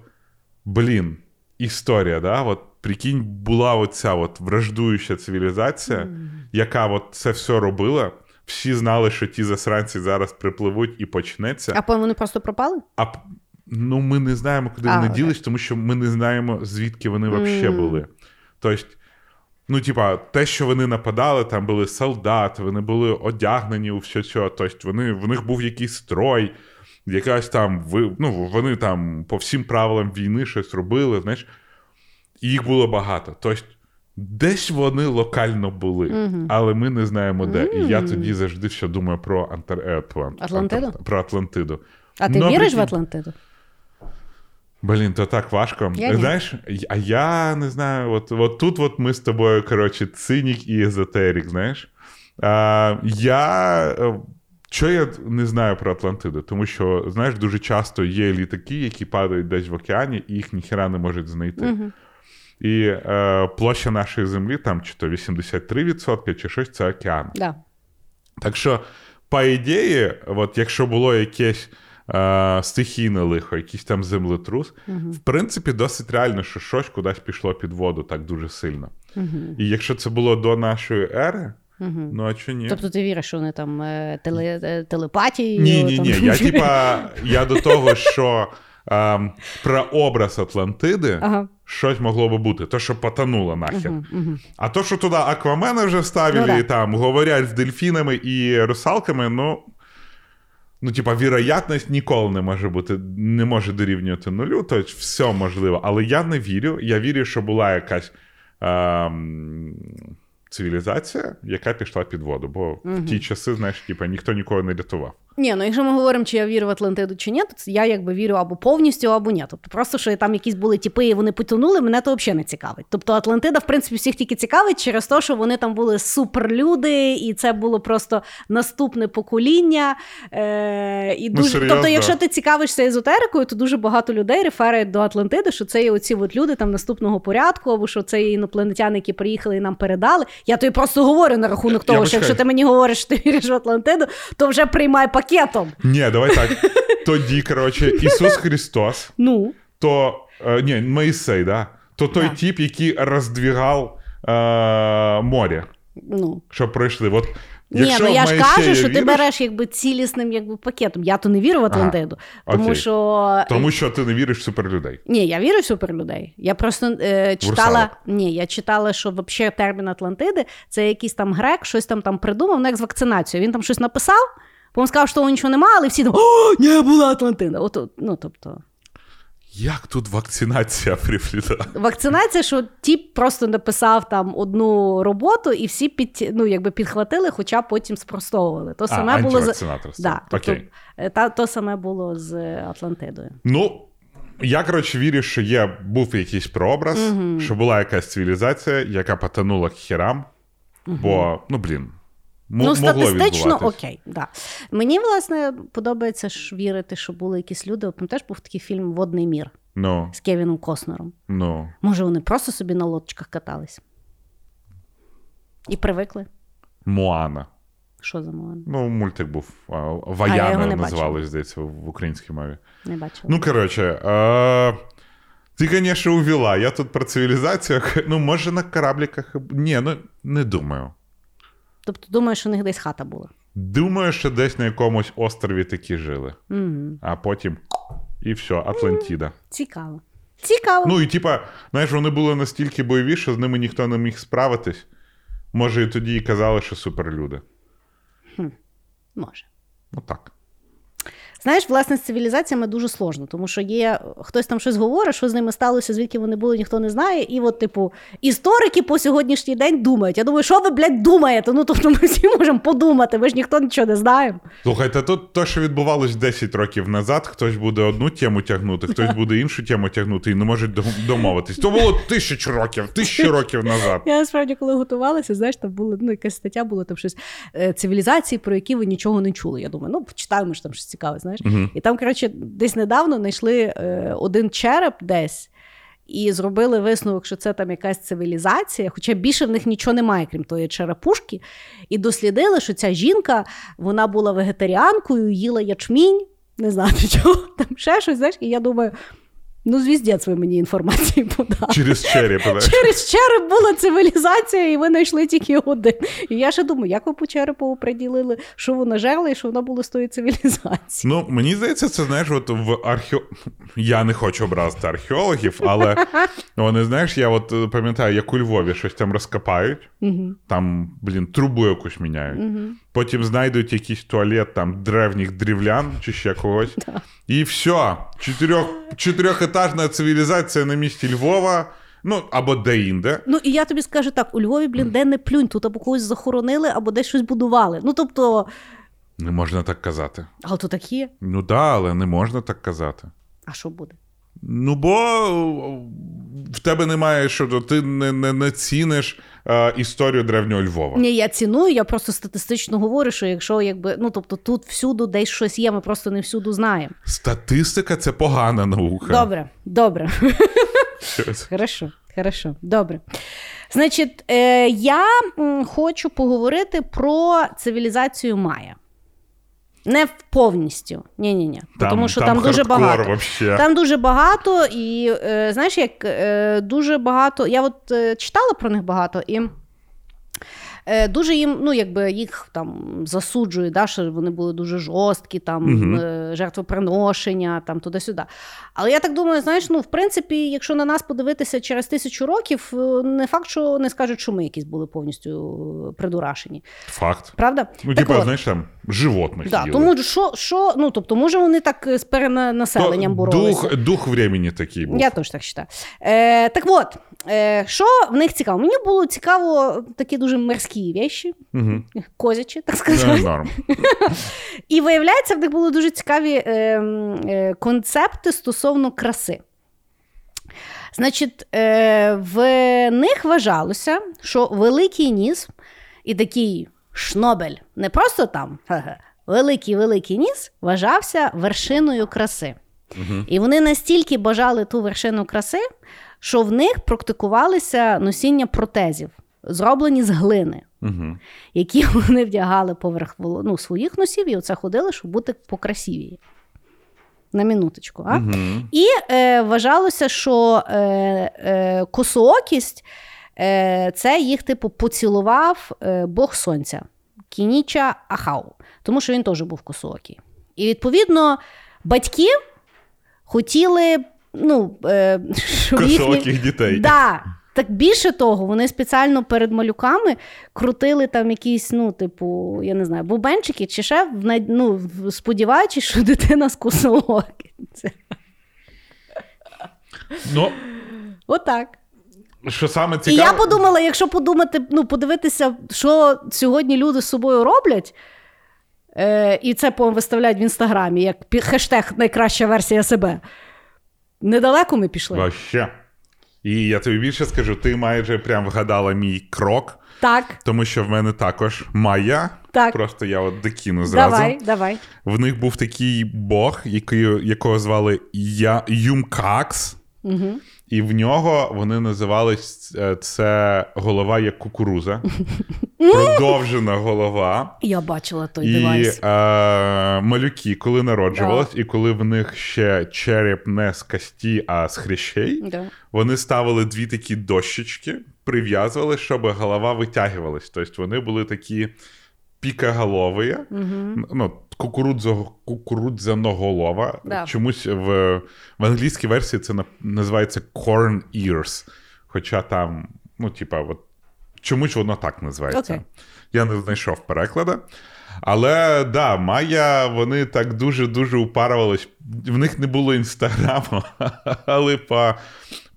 блін, історія, да? От, прикинь, була оця от враждуюча цивілізація, яка от це все робила. Всі знали, що ті засранці зараз припливуть і почнеться. А вони просто пропали? А ну, ми не знаємо, куди А, вони ділись, тому що ми не знаємо, звідки вони взагалі Мгм. були. Тобто, ну, типа, те, що вони нападали, там були солдати, вони були одягнені у все цього. Тобто, вони, в них був якийсь строй, якась там, ну, вони там по всім правилам війни щось робили, знаєш, і їх було багато. Тобто, десь вони локально були, але ми не знаємо де. І я тоді завжди ще думаю про Антар... е, Атлантиду? Антар- про Атлантиду. А ти Ну, віриш в. Атлантиду? Блін, то так важко. Я. Знаєш, а я не знаю, от, от тут от ми з тобою, коротше, цинік і езотерік, знаєш. А, я. е, Що я не знаю про Атлантиду? Тому що, знаєш, дуже часто є літаки, які падають десь в океані, і їх ніхера не можуть знайти. І е, площа нашої землі, там чи то 83%, чи щось це океан. Да. Так що, по ідеї, от якщо було якесь е, стихійне лихо, якийсь там землетрус, в принципі, досить реально, що щось кудись пішло під воду так дуже сильно. І якщо це було до нашої ери, ну а чи ні? Тобто ти віриш, що вони там е, теле, е, телепатією? Ні, ні, там? ні. Я типа, я до того, що ем, про образ Атлантиди Ага. щось могло би бути. То, що потонуло нахер. А то, що туди Аквамена вже вставили, Ну да. і там говорять з дельфінами і русалками, ну. Ну, типа, віроятність ніколи не може бути, не може дорівнювати нулю, тобто все можливо. Але я не вірю. Я вірю, що була якась е, цивілізація, яка пішла під воду. Бо в ті часи, знаєш, типа, ніхто нікого не рятував. Ні, ну якщо ми говоримо, чи я вірю в Атлантиду чи ні, то це я якби вірю або повністю, або ні. Тобто просто, що там якісь були тіпи, і вони потонули, мене то взагалі не цікавить. Тобто Атлантида, в принципі, всіх тільки цікавить через те, що вони там були суперлюди, і це було просто наступне покоління. Е- і Ну, дуже... серйозно? Тобто, якщо ти цікавишся езотерикою, то дуже багато людей реферять до Атлантиди, що це є оці от люди там наступного порядку, або що це є інопланетяни, які приїхали і нам передали. Я тобі просто говорю на рахунок Я того, що почекаю. якщо ти мені говориш, що ти віриш в Атлантиду, то вже приймай пакетом. Ні, давай так. Тоді, коротше, Ісус Христос, Ну, то е, ні, Моїсей, да? то той Да. тип, який роздвігав е, море, ну. щоб пройшли. От, Ні, ну я ж кажу, що ти береш якби цілісним якби, пакетом. Я то не вірю в Атлантиду. тому що. Тому що ти не віриш в суперлюдей. Ні, я вірю в суперлюдей. Я просто е, читала. Ні, я читала, що взагалі термін Атлантиди це якийсь там грек, щось там там придумав, ну як з вакцинацією. Він там щось написав, потім сказав, що того нічого немає, але всі там о, не була Атлантида. От, от, ну тобто. Як тут вакцинація приплітає? Вакцинація, що тіп просто написав там одну роботу, і всі під, ну, якби підхватили, хоча потім спростовували. То саме а, було з да, тобто, Окей. е, та, то саме було з Атлантидою. Ну, я, коротше, вірю, що є, був якийсь прообраз, що була якась цивілізація, яка потонула к херам, бо, ну, блін, ну, статистично, окей, да. Мені, власне, подобається ж вірити, що були якісь люди. Теж був такий фільм Водний мір Ну, з Кевіном Костнером. ну. Може, вони просто собі на лодочках катались. І привикли. Моана. Що за мова? Ну, мультик був. а, Ваяна не називали, здається, в українській мові. Не бачила. Ну, коротше, е, ти, звісно, увела. Я тут про цивілізацію. Ну, може, на корабліках. Ні, ну не думаю. Тобто, думаєш, що у них десь хата була. Думаю, що десь на якомусь острові такі жили. Угу. А потім. І все, Атлантіда. Цікаво. Цікаво. Ну і типа, знаєш, вони були настільки бойові, що з ними ніхто не міг справитись. Може, і тоді і казали, що суперлюди. Може. Ну так. Знаєш, власне, з цивілізаціями дуже сложно, тому що є хтось там щось говорить, що з ними сталося, звідки вони були, ніхто не знає. І от, типу, історики по сьогоднішній день думають. Я думаю, що ви, блядь, думаєте? Ну, тобто ми всі можемо подумати, ми ж ніхто нічого не знаємо. Слухайте, тут те, що відбувалось 10 років назад, хтось буде одну тему тягнути, хтось буде іншу тему тягнути і не можуть дом- домовитись. То було тисяч років, тисячі років назад. Я насправді, коли готувалася, знаєш, там була ну, якась стаття була там щось е, цивілізації, про які ви нічого не чули. Я думаю, ну почитаємо ж там щось цікаве, знаєш. І там, коротше, десь недавно знайшли е, один череп десь. І зробили висновок, що це там якась цивілізація, хоча більше в них нічого немає, крім тої черепушки. І дослідили, що ця жінка вона була вегетаріанкою, їла ячмінь, не знаю чого, там ще щось, знаєш, і я думаю, ну звіздець ви мені інформації подали. Через череп. знаєш. Через череп була цивілізація, і ви знайшли тільки один. І я ще думаю, як ви по черепу приділили, що вона жерла і що вона була з тої цивілізації. Ну, мені здається, це знаєш, от в архео... Я не хочу образити археологів, але вони, знаєш, я от е, пам'ятаю, як у Львові щось там розкопають, там, блін, трубу якусь міняють. Потім знайдуть якийсь туалет там древніх дрівлян чи ще когось. І все. Чотирьох... Чотирьохетажна цивілізація на місці Львова, ну або де-інде. Ну і я тобі скажу так: у Львові, блін, де не плюнь, тут або когось захоронили, або десь щось будували. Ну тобто, Не можна так казати. але то так є. Ну да, але не можна так казати. А що буде? Ну, бо в тебе немає, що ти не, не, не ціниш е, історію древнього Львова. Ні, я ціную, я просто статистично говорю, що якщо якби ну тобто тут всюду десь щось є, ми просто не всюду знаємо. Статистика це погана наука. Добре, добре. Хорошо, хорошо, добре. Значить, е, я хочу поговорити про цивілізацію Майя. Не повністю. Ні-ні-ні. Там- Тому що там там, дуже багато. вообще. Там дуже багато, і е, знаєш, як е, дуже багато. Я от е, читала про них багато, і е, дуже їм, ну, якби їх там засуджують, да, що вони були дуже жорсткі, там, е, жертвоприношення, там, туди-сюди. Але я так думаю, знаєш, ну, в принципі, якщо на нас подивитися через тисячу років, е, не факт, що не скажуть, що ми якісь були повністю придурашені. Факт. Правда? Ну, типа, знаєш, там животних Да, їли. тому що, що, ну, тобто, може, вони так з перенаселенням То боролися. дух, дух времени такий був. Я теж так вважаю. Е, так от, е, що в них цікаво? Мені було цікаво такі дуже морські речі, Угу. козячі, так сказати. Норм. І виявляється, в них були дуже цікаві е, е, концепти стосовно краси. Значить, е, в них вважалося, що великий ніс і такий шнобель, не просто там, великий великий ніс вважався вершиною краси. І вони настільки бажали ту вершину краси, що в них практикувалися носіння протезів, зроблені з глини Угу. які вони вдягали поверх ну, своїх носів, і оце ходили, щоб бути покрасиві. На минуточку. А? Угу. І е, вважалося, що е, е, косоокість це їх, типу, поцілував е, Бог Сонця Кініча Ахау, тому що він теж був косоокий. І відповідно батьки хотіли, ну, е, щоб їхні... Дітей. Да. Так більше того, вони спеціально перед малюками крутили там якісь, ну, типу, я не знаю, бубенчики чи ще ну, сподіваючись, що дитина з косоокінця. Ну, Отак. Що саме І я подумала, якщо подумати, ну, подивитися, що сьогодні люди з собою роблять, е, і це по виставляють в інстаграмі, як хештег найкраща версія себе. Недалеко ми пішли. Вообще. І я тобі більше скажу, ти майже прям вгадала мій крок, Так, тому що в мене також Майя. Так. Просто я от докину зразу. давай, давай. В них був такий бог, який, якого звали Я, Юмкакс. Угу. І в нього вони називались е, це голова як кукуруза. Продовжена голова. Я бачила той І девайс. е, малюки, коли народжувались, і коли в них ще череп не з кості, а з хрящей, Да. вони ставили дві такі дощечки, прив'язували, щоб голова витягувалась. Тобто вони були такі пікоголові, ну, кукурудзо, кукурудзяноголова. Да. Чомусь в, в англійській версії це на- називається corn ears. Хоча там, ну, типа, от, чомусь воно так називається. Окей. Я не знайшов перекладу. Але да, Майя, вони так дуже-дуже упарувались. В них не було інстаграму, але по,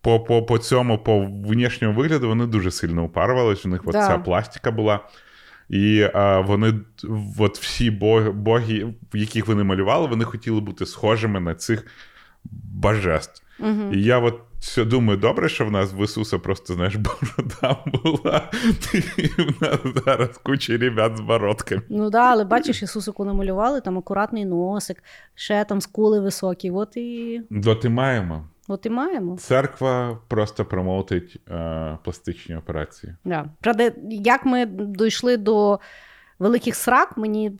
по, по, по цьому, по внішньому вигляду, вони дуже сильно упарувались. У них от Да. ця пластика була. І а, вони, от всі боги, боги, яких вони малювали, вони хотіли бути схожими на цих божеств. Угу. І я от все думаю, добре, що в нас в Ісуса просто, знаєш, борода була. І в нас зараз куча ребят з бородками. Ну да, але бачиш, Ісусику намалювали, там акуратний носик, ще там скули високі. От і, От і маємо. От і маємо. Церква просто промоутить е, пластичні операції. Да. Правда, як ми дійшли до великих срак, мені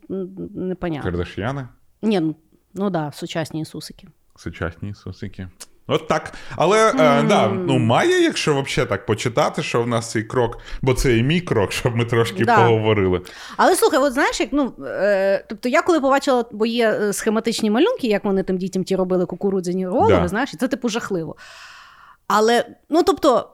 не понятно. Кардаш'яни, Ні, ну, ну да, сучасні Ісусики. сучасні ісусики. От так. Але е, да, ну, має, якщо взагалі так почитати, що в нас цей крок, бо це і мій крок, щоб ми трошки Да. поговорили. Але слухай, от знаєш, як ну е, тобто я коли побачила, бо є е, схематичні малюнки, як вони тим дітям ті робили кукурудзяні голови, Да. знаєш, це типу жахливо. Але ну тобто,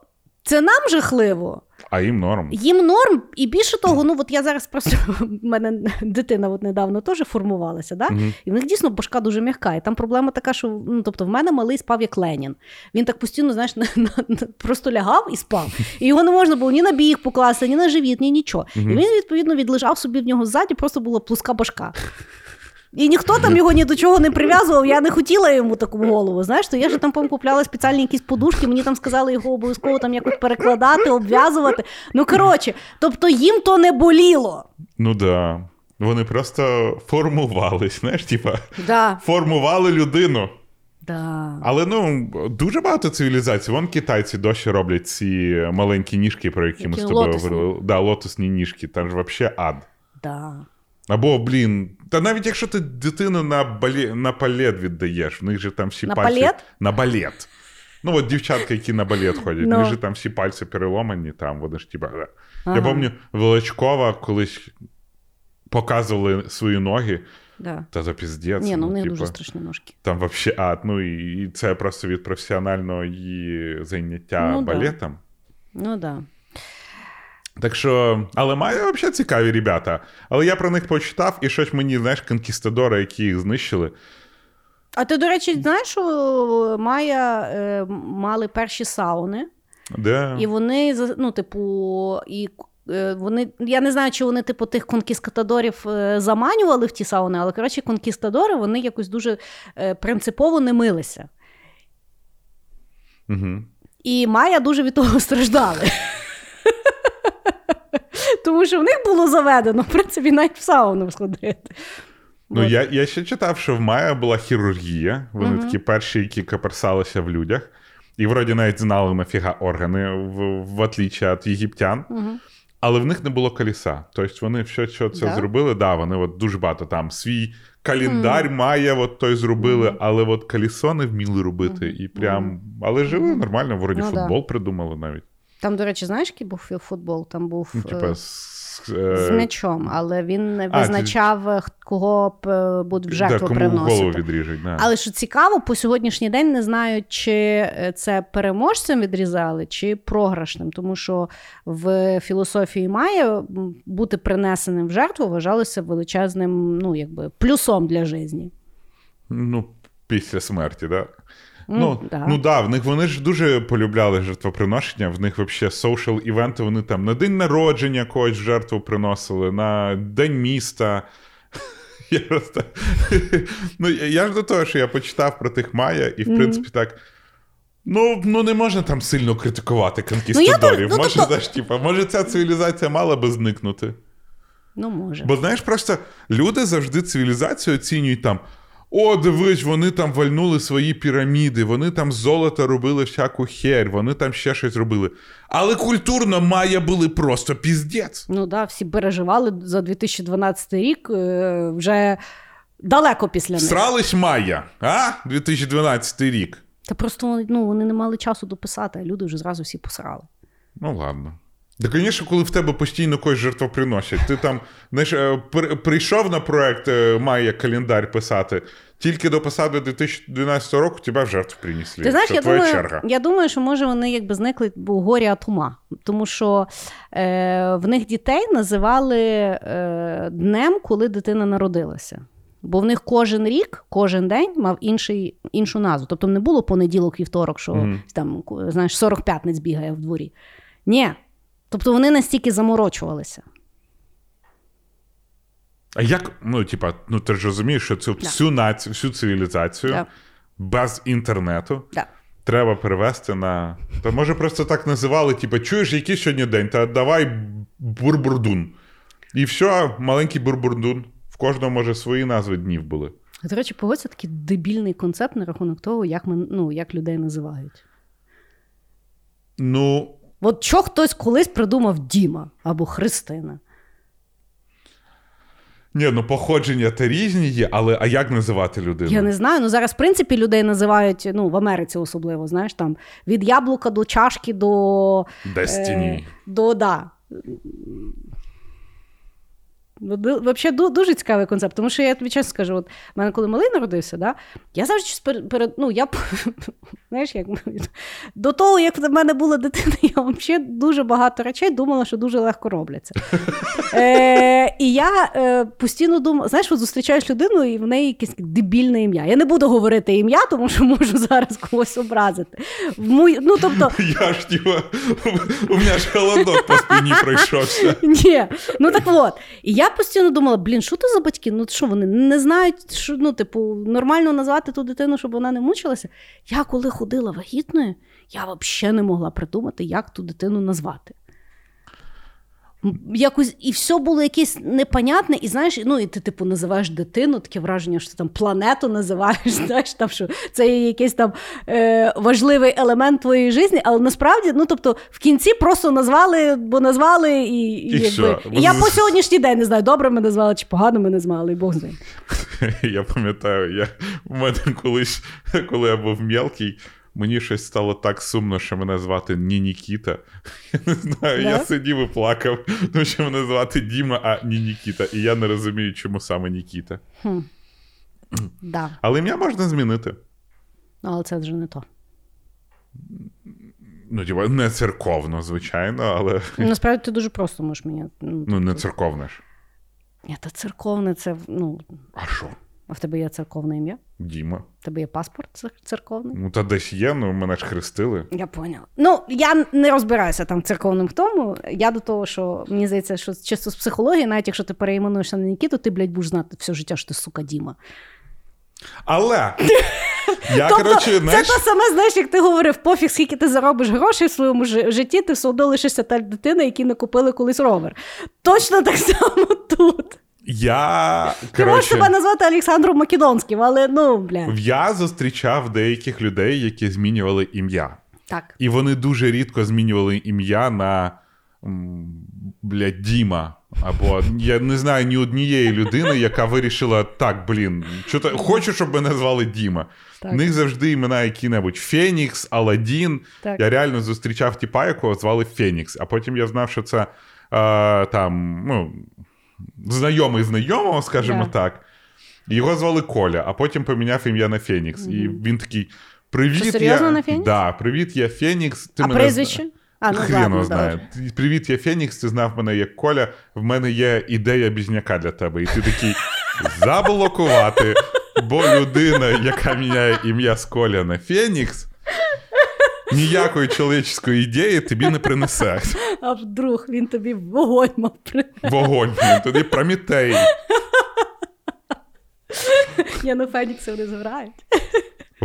це нам жахливо. А їм норм. Їм норм, і більше того, ну от я зараз просто в мене дитина от недавно теж формувалася, да? Мгм. і в них дійсно башка дуже м'яка. І там проблема така, що ну, тобто, в мене малий спав як Ленін. Він так постійно, знаєш, на, на, на- просто лягав і спав. І його не можна було ні на бік покласти, ні на живіт, ні нічого. І він, відповідно, відлежав собі в нього ззаді, просто була плоска башка. І ніхто там його ні до чого не прив'язував, я не хотіла йому таку голову. Знаєш, то я ж там по купляла спеціальні якісь подушки, мені там сказали його обов'язково там якось перекладати, обв'язувати. Ну коротше, тобто їм то не боліло. Ну да. Вони просто формувались, знаєш, типа, Да. формували людину. Да. Але ну дуже багато цивілізацій. Вон китайці досі роблять ці маленькі ніжки, про які, ми з тобою лотосні. говорили. Да, лотосні ніжки, там ж взагалі ад. Да. Або, блін, та навіть якщо ти дитину на балі... на балет віддаєш, в них же там всі На пальці. балет? На балет. Ну, от дівчатка, які на балет ходять, в Ну. них же там всі пальці переломані, там вони ж типа. Ага. Я пам'ятаю, Величкова колись показували свої ноги, Да. та за піздець. Ні, ну в них типа, дуже страшні ножки. Там вообще ад. Ну і, і це просто від професіонального її заняття Ну, да. балетом. Ну да. Так що, але має взагалі цікаві ребята. Але я про них почитав, і щось мені, знаєш, конкістадори, які їх знищили. А ти, до речі, знаєш, що Майя е, мали перші сауни, Де? і вони ну, типу, і е, вони. Я не знаю, чи вони, типу, тих конкістадорів е, заманювали в ті сауни, але коротше, конкістадори вони якось дуже е, принципово не милися. Угу. І Майя дуже від того страждали. Тому що в них було заведено, в принципі, навіть в сауну сходити. Ну, От. я, я ще читав, що в Майя була хірургія. Вони Мгм. такі перші, які каперсалися в людях. І вроді навіть знали нафіга органи, в, в отличие від єгиптян. Мгм. Але в них не було коліса. Тобто вони все, що це Да? зробили, да, вони от дуже багато там свій календар має, от той зробили, Мгм. але от колесо не вміли робити. І прям, але жили нормально, вроді Ну, да. футбол придумали навіть. Там, до речі, знаєш, який був футбол? Там був Ну, е, типа, з, е, з м'ячом, але він не А, визначав, е, кого б будуть в да, жертву кому приносити. голову відріжуть. Да. Але що цікаво, по сьогоднішній день не знаю, чи це переможцем відрізали, чи програшним, тому що в філософії Майя м, бути принесеним в жертву вважалося величезним, ну якби плюсом для житті. Ну, після смерті, да. Ну, Ну, да. ну да, в них вони ж дуже полюбляли жертвоприношення. В них взагалі соушал івенти. Вони там на день народження когось жертву приносили, на день міста. Я просто... ну, я ж до того, що я почитав про тих Майя, і в принципі так. Ну, ну не можна там сильно критикувати Ну, конкістадорів. теж- ну, може, тобто- типа, може, ця цивілізація мала би зникнути. Ну, може. Бо знаєш, просто люди завжди цивілізацію оцінюють там. О, дивись, вони там вальнули свої піраміди, вони там з золота робили всяку херь, вони там ще щось робили. Але культурно має були просто піздець. Ну да, всі переживали за 2012 рік е, вже далеко після них. Срались Майя, а? 2012 рік. Та просто ну, вони не мали часу дописати, а люди вже зразу всі посрали. Ну ладно. Та, звісно, коли в тебе постійно когось жертвоприносять, ти там знаєш, е, при- прийшов на проект е, Майя календар писати, тільки до посади 2012 року тебе в жертву принесли. Ти знаєш, Це я твоя думаю, черга. я думаю, що може вони якби зникли бо горі от ума. Тому що е, в них дітей називали е, днем, коли дитина народилася. Бо в них кожен рік, кожен день мав інший, іншу назву. Тобто не було понеділок, вівторок, що Мгм. там знаєш, 40 п'ятниць бігає в дворі. Ні. Тобто вони настільки заморочувалися. А як, ну, типа, ну ти ж розумієш, що цю всю націю, всю цивілізацію Да. без інтернету Да. треба перевести на. Та може просто так називали, типа, чуєш, який сьогодні день, та давай бурбурдун. І все, маленький бурбурдун. В кожного, може, свої назви днів були. До речі, погодься такий дебільний концепт на рахунок того, як ми ну, як людей називають. Ну, От що хтось колись придумав Діма або Христина. ні, ну походження та різні є, але а як називати людину? Я не знаю. Ну зараз, в принципі, людей називають ну, в Америці особливо, знаєш, там від яблука до чашки до. Destiny. Е, до да. Вообще дуже цікавий концепт, тому що я тобі чесно скажу, от в мене коли малий народився, да, я завжди перед, перед ну, я знаєш, як до того, як в мене була дитина, я взагалі дуже багато речей думала, що дуже легко робляться. Е, і я е, постійно думала, знаєш, от зустрічаєш людину, і в неї якесь дебільне ім'я. Я не буду говорити ім'я, тому що можу зараз когось образити. В мой- ну, тобто, Я ж у мене ж холодок по спині пройшовся. Ні, ну так от. І я постійно думала: блін, що це за батьки? Ну що вони не знають, що ну, типу, нормально назвати ту дитину, щоб вона не мучилася. Я коли ходила вагітною, я взагалі не могла придумати, як ту дитину назвати. Якось і все було якесь непонятне, і знаєш, ну і ти, типу, називаєш дитину, таке враження, що ти там планету називаєш, знаєш, там, що це є якийсь там е, важливий елемент твоєї житті, але насправді, ну тобто, в кінці просто назвали, бо назвали, і, і, І якби. І я по сьогоднішній день не знаю, добре мене звали чи погано мене звали, і Бог з ним. Я пам'ятаю, я, у мене колись, коли я був мелкий, мені щось стало так сумно, що мене звати не Нікіта. Я не знаю, Да? я сидів і плакав, тому що мене звати Діма, а не Нікіта. І я не розумію, чому саме Нікіта. Хм. Да. Але ім'я можна змінити. Ну, але це вже не то. Ну, типа, не церковно, звичайно, але. Насправді ти дуже просто можеш міняти. Ну, не церковне ж. Ні, та церковне це, ну. А що? А в тебе є церковне ім'я? Діма. В тебе є паспорт цер- церковний? Ну, та десь є, ну мене ж хрестили. Я поняла. Ну, я не розбираюся там в тому. Я до того, що мені здається, що чисто з психології, навіть якщо ти переіменуєшся на Нікіту, ти, блядь, будеш знати все життя, що ти сука Діма. Але я, тобто, коротше, знаєш, це те саме, знаєш, як ти говорив, пофіг, скільки ти заробиш грошей в своєму житті, ти все одно лишишся та дитина, які не купили колись ровер. Точно так само тут. Я Ти можеш себе назвати Олександром Македонським, але ну, бля. я зустрічав деяких людей, які змінювали ім'я. Так. І вони дуже рідко змінювали ім'я на м, блядь, Діма. Або я не знаю ні однієї людини, яка вирішила так, блін, що то хочу, щоб мене звали Діма. Так. В них завжди імена які-небудь Фенікс, Аладдін. Так. Я реально зустрічав тіпа, якого звали Фенікс. А потім я знав, що це е, там, ну, знайомий знайомого, скажімо Да. так. Його звали Коля, а потім поміняв ім'я на Фенікс. І він такий: Привіт, Що, серйозно я... на Фенікс? Да, привіт, я Фенікс. Ти А мене прізвище? А, ну Хрен ладно, знає. добре. Привіт, я Фенікс, ти знав мене як Коля. В мене є ідея бізняка для тебе. І ти такий заблокувати, бо людина, яка міняє ім'я з Коля на Фенікс, ніякої чоловічської ідеї тобі не принесе. А вдруг він тобі вогонь мав принести. Вогонь, він тоді Промітей. Я на Фенікси вони зграють.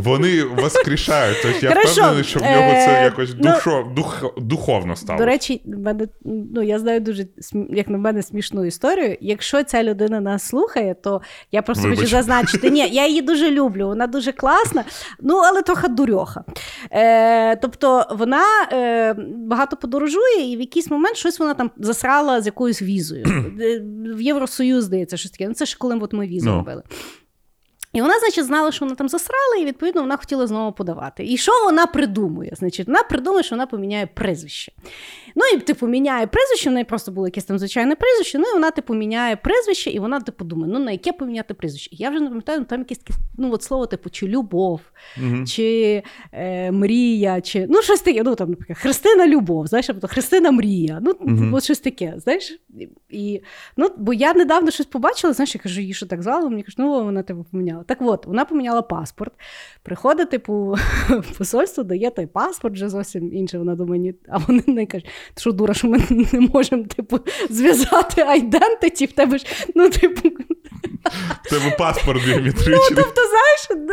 Вони воскрешають. Тобто я Хорошо, впевнений, що в нього це е, якось ну, дух, духовно стало. До речі, мене, ну, я знаю дуже, як на мене, смішну історію. Якщо ця людина нас слухає, то я просто Вибач. хочу зазначити. Ні, я її дуже люблю, вона дуже класна, ну, але трохи дурьоха. Е, тобто вона е, багато подорожує, і в якийсь момент щось вона там засрала з якоюсь візою. Е, в Євросоюз, здається, щось таке. Ну, це ж коли от ми візу Ну. робили. І вона, значить, знала, що вона там засрала, і відповідно вона хотіла знову подавати. І що вона придумує? Значить, вона придумує, що вона поміняє прізвище. Ну і типу міняє прізвище, в неї просто було якесь там звичайне прізвище. Ну і вона типу міняє прізвище, і вона типу думає, ну на яке поміняти прізвище? Я вже не пам'ятаю, ну там якесь таке, ну от слово, типу, чи любов, Мгм. чи е, мрія, чи ну щось таке. Ну там, наприклад, Христина Любов, знаєш, або Христина Мрія. Ну, Мгм. от щось таке, знаєш. І, ну, бо я недавно щось побачила, знаєш, я кажу, її що так звали, мені кажуть, ну вона типу поміняла. Так от, вона поміняла паспорт. Приходить, типу, в посольство, дає той паспорт, вже зовсім інше. Вона думає, ні. А вони не кажуть, ти що дура, що ми не можемо, типу, зв'язати айдентиті, в тебе ж, ну, типу, тебе паспорт біометричний. Ну, тобто, знаєш,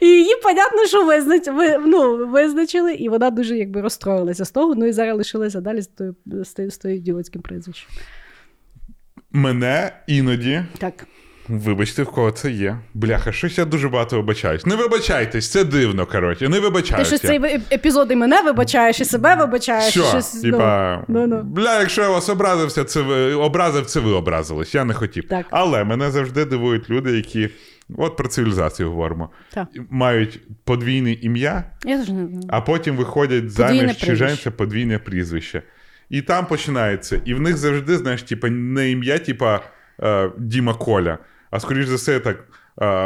і її, понятно, що визнач... ви, ну, визначили, і вона дуже якби розстроїлася з того, ну і зараз лишилася далі з тою, з тою, з тою ідіотським прізвищем. Мене іноді. Так. Вибачте, в кого це є. Бляха, щось я дуже багато вибачаюсь. Не вибачайтесь, це дивно, коротше. Не Ти вибачаюсь. щось я. цей епізод і мене вибачаєш, і себе вибачаєш. Що? щось, Типа, ну, ну. бля, якщо я вас образився, це ви образив, це ви образились. Я не хотів. Так. Але мене завжди дивують люди, які. От про цивілізацію говоримо. Так. Мають подвійне ім'я, Я теж не а потім виходять заміж чи прізвище. подвійне прізвище. І там починається. І в них завжди, знаєш, типа, не ім'я, типа е, Діма Коля, а скоріш за все, так.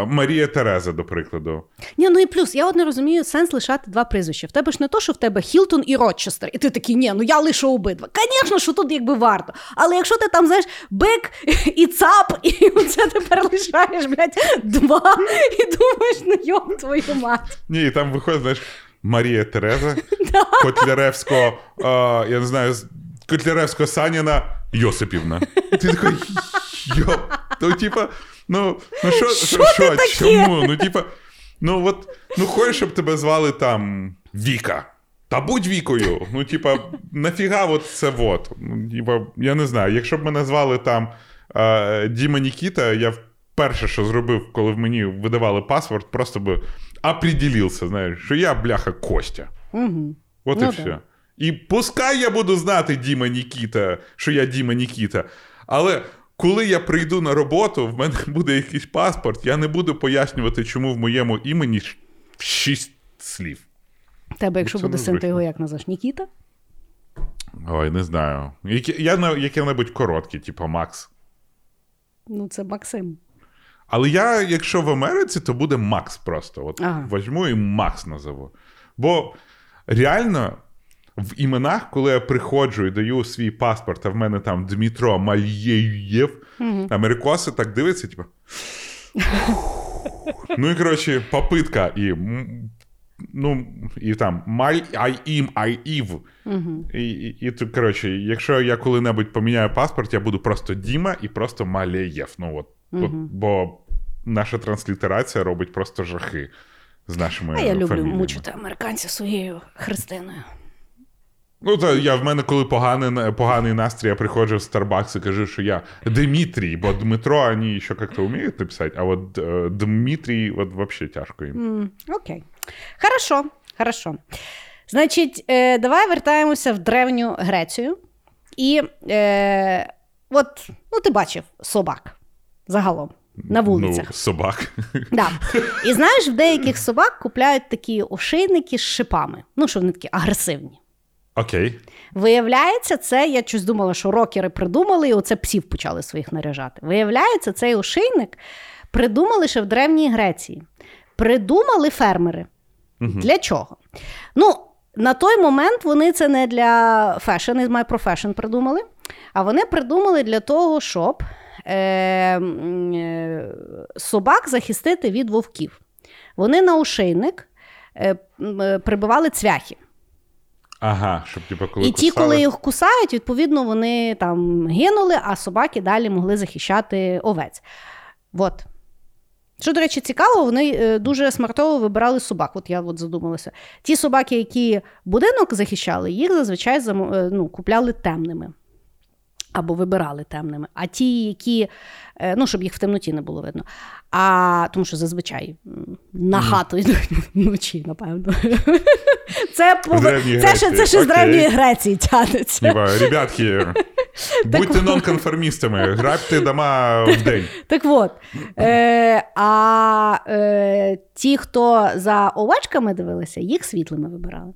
Марія Тереза, до прикладу. Ні, ну і плюс, я от не розумію сенс лишати два прізвища. В тебе ж не то, що в тебе Хілтон і Рочестер, і ти такий, ні, ну я лишу обидва. Звісно, що тут якби варто. Але якщо ти там, знаєш, бик і цап, і оце тепер лишаєш, блядь, два, і думаєш, ну йом твою мать. Ні, там виходить, знаєш, Марія Тереза, Котляревського, я не знаю, Котляревського Саніна Йосипівна. Ти такий, йо, ну, типа, ну, ну що, що, що, таке? чому? Ну, типа, ну от, ну хочеш, щоб тебе звали там Віка. Та будь вікою. Ну, типа, нафіга от це от. Ну, типа, я не знаю, якщо б мене звали там е, Діма Нікіта, я перше, що зробив, коли в мені видавали паспорт, просто би определився, знаєш, що я бляха Костя. Угу. От Ну і да. все. І пускай я буду знати Діма Нікіта, що я Діма Нікіта. Але коли я прийду на роботу, в мене буде якийсь паспорт, я не буду пояснювати, чому в моєму імені шість слів. Тебе, якщо Це буде син, ти його як назвеш? Нікіта? Ой, не знаю. Я на яке-небудь коротке, типу Макс. Ну, це Максим. Але я, якщо в Америці, то буде Макс просто. От Ага. возьму і Макс назову. Бо реально в іменах, коли я приходжу і даю свій паспорт, а в мене там Дмитро Мальєєв, америкоси так дивляться, типу. Ну і коротше, попитка і. Ну, і там маль ай ім ай ів. І, і, і коротше, якщо я коли-небудь поміняю паспорт, я буду просто Діма і просто Малеєв. Ну, от, от, бо наша транслітерація робить просто жахи з нашими. А я люблю фаміліями. мучити американців своєю Христиною. Ну, то я в мене, коли поганий, поганий настрій, я приходжу в Starbucks і кажу, що я Дмитрій, бо Дмитро вони ще як-то вміють написати, а от е, Дмитрій, от взагалі тяжко їм. Окей. Хорошо, хорошо. Значить, е, давай вертаємося в древню Грецію. І е, от, ну, ти бачив собак загалом на вулицях. Ну, собак. Да. І знаєш, в деяких собак купляють такі ошейники з шипами. Ну, що вони такі агресивні. Окей. Виявляється, це я щось думала, що рокери придумали, і оце псів почали своїх наряжати. Виявляється, цей ошейник придумали ще в Древній Греції. Придумали фермери. Для чого? Ну, на той момент вони це не для fashion, is my profession придумали, а вони придумали для того, щоб е, е, собак захистити від вовків. Вони на ошейник е, е, прибивали цвяхи. Ага, щоб типу, коли І ті, коли їх кусають, відповідно, вони там гинули, а собаки далі могли захищати овець. От. Що, до речі, цікаво, вони е, дуже смартово вибирали собак. От я от задумалася. Ті собаки, які будинок захищали, їх зазвичай е, ну, купляли темними. Або вибирали темними. А ті, які, е, ну, щоб їх в темноті не було видно. А тому що зазвичай на хату йдуть вночі, напевно. Це, це, ще, це ще з древньої Греції тянеться. Ребятки, будьте нонконформістами, грабте дома в день. Так от. Е, а е, ті, хто за овечками дивилися, їх світлими вибирали.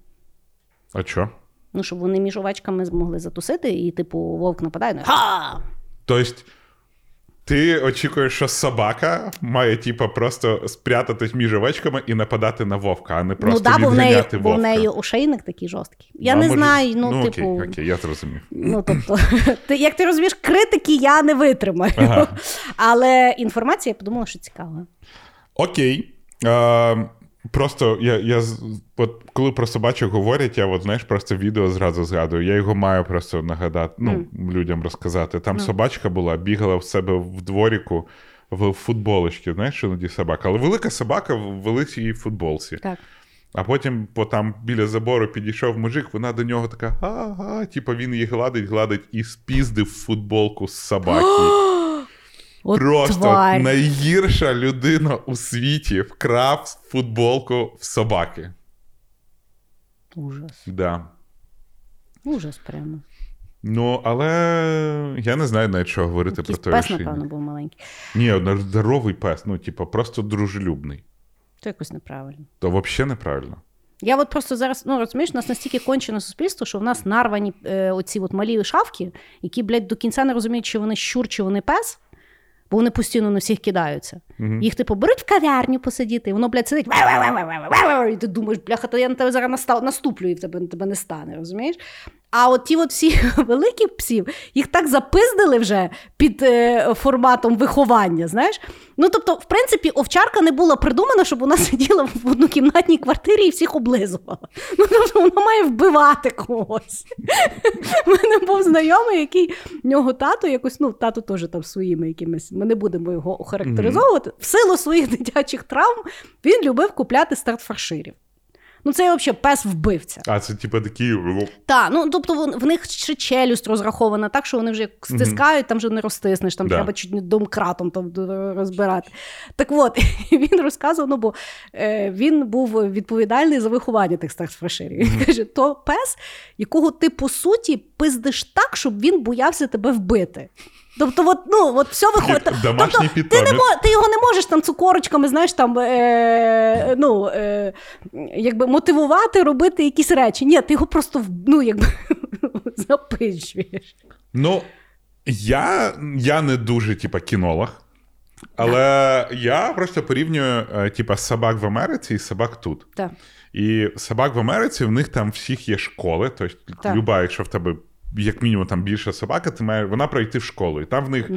А що? Ну, щоб вони між овечками змогли затусити, і, типу, вовк нападає, ну, ха! Тобто, ти очікуєш, що собака має, типа, просто спрятатись між овечками і нападати на вовка, а не просто ну, да, бо в неї, бо в неї ошейник такий жорсткий. Я Ну, не може- знаю, ну, окей, типу. Окей, я зрозумів. Ну, тобто, ти, як ти розумієш, критики я не витримаю. Ага. Але інформація, я подумала, що цікава. Окей. Е, просто я, я от, коли про собачок говорять, я от, знаєш, просто відео зразу згадую. Я його маю просто нагадати, ну, людям розказати. Там собачка була, бігала в себе в дворіку в футболочці, знаєш, іноді собака. Але велика собака в великій футболці. Так. А потім, бо там біля забору підійшов мужик, вона до нього така, ага, типу він її гладить, гладить і спіздив футболку з собаки. От Просто тварь. найгірша людина у світі вкрав футболку в собаки. Ужас. Да. Ужас прямо. Ну, але я не знаю навіть, що говорити Якийсь про той пес, ошейник. напевно, був маленький. Ні, здоровий пес, ну, типу, просто дружелюбний. То якось неправильно. То взагалі неправильно. Я от просто зараз, ну розумієш, у нас настільки кончене суспільство, що в нас нарвані е, оці от малі шавки, які, блядь, до кінця не розуміють, чи вони щур, чи вони пес, бо вони постійно на всіх кидаються. Їх, типу, беруть в кав'ярню посидіти, і воно, блядь, сидить, і ти думаєш, бляха, то я на тебе зараз наступлю, і в тебе, тебе не стане, розумієш? А от ті от всі великі псів, їх так запиздили вже під е, форматом виховання, знаєш? Ну, тобто, в принципі, овчарка не була придумана, щоб вона сиділа в однокімнатній квартирі і всіх облизувала. Ну, тобто, вона має вбивати когось. У мене був знайомий, який в нього тато якось, ну, тато теж там своїми якимись, ми не будемо його охарактеризовувати. В силу своїх дитячих травм він любив купляти стартфарширів. Ну, це взагалі пес вбивця. А це, типу, такі. Так, ну тобто в них ще челюсть розрахована так, що вони вже як стискають, там вже не розтиснеш, там Да. треба чуть не домкратом там розбирати. Так от, він розказував, ну бо е, він був відповідальний за виховання тих стартфаширів. Він каже: то пес, якого ти по суті пиздиш так, щоб він боявся тебе вбити. Тобто, от, ну, от все виходить. Тобто, ти, не ти його не можеш там цукорочками, знаєш, там, е, ну, е, якби мотивувати робити якісь речі. Ні, ти його просто ну, якби, запищуєш. Ну, я, я не дуже, типа, кінолог. Але я просто порівнюю е, типа собак в Америці і собак тут. Так. І собак в Америці в них там всіх є школи. Тобто, люба, якщо в тебе як мінімум там більша собака, ти має вона пройти в школу. І там в них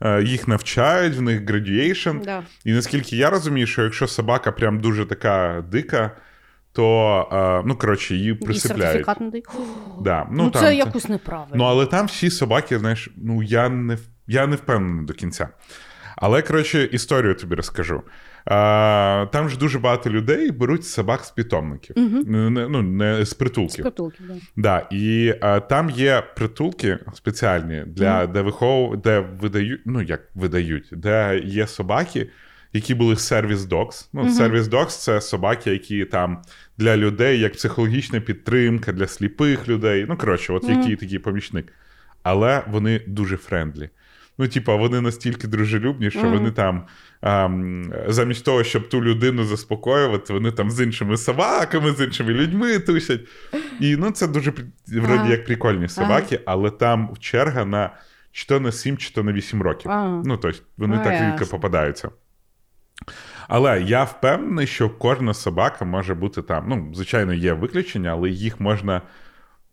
е, їх навчають, в них graduation. Да. І наскільки я розумію, що якщо собака прям дуже така дика, то е, ну коротше її І присипляють. сертифікат не дають. Да. Ну, там, це якось неправильно. Ну, але там всі собаки, знаєш, ну я не, я не впевнений до кінця. Але, коротше, історію тобі розкажу. А, там ж дуже багато людей беруть собак з питомників, Не- не- ну, не з притулків. Притулки, да. Да, і а, там є притулки спеціальні, для, де вихов... де видають, ну як видають, де є собаки, які були service dogs. Ну, service dogs це собаки, які там для людей, як психологічна підтримка, для сліпих людей. Ну, коротше, от який такий помічник. Але вони дуже friendly. Ну, типа, вони настільки дружелюбні, що вони там ам, замість того, щоб ту людину заспокоювати, вони там з іншими собаками, з іншими людьми тусять. І ну, це дуже вроді Ага. як прикольні собаки, але там черга на чи то на 7, чи то на 8 років. Ага. Ну, тобто, вони Ну, так ясно. рідко попадаються. Але я впевнений, що кожна собака може бути там. Ну, звичайно, є виключення, але їх можна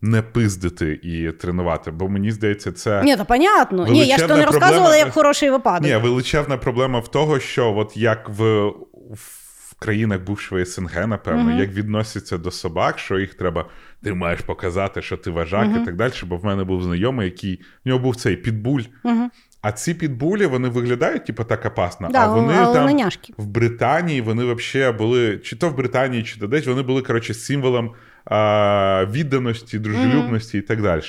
не пиздити і тренувати. Бо мені здається, це. Ні, то понятно. Ні, я ж то не розказувала проблема- як хороший випадок. Ні, величезна проблема в того, що от як в, в країнах бувшої СНГ, напевно, як відносяться до собак, що їх треба, ти маєш показати, що ти вожак і так далі. Бо в мене був знайомий, який в нього був цей підбуль. А ці підбулі вони виглядають, типу, так опасно. Да, а вони але там не няшки. в Британії вони взагалі були, чи то в Британії, чи то десь вони були коротше символом відданості, дружелюбності і так далі.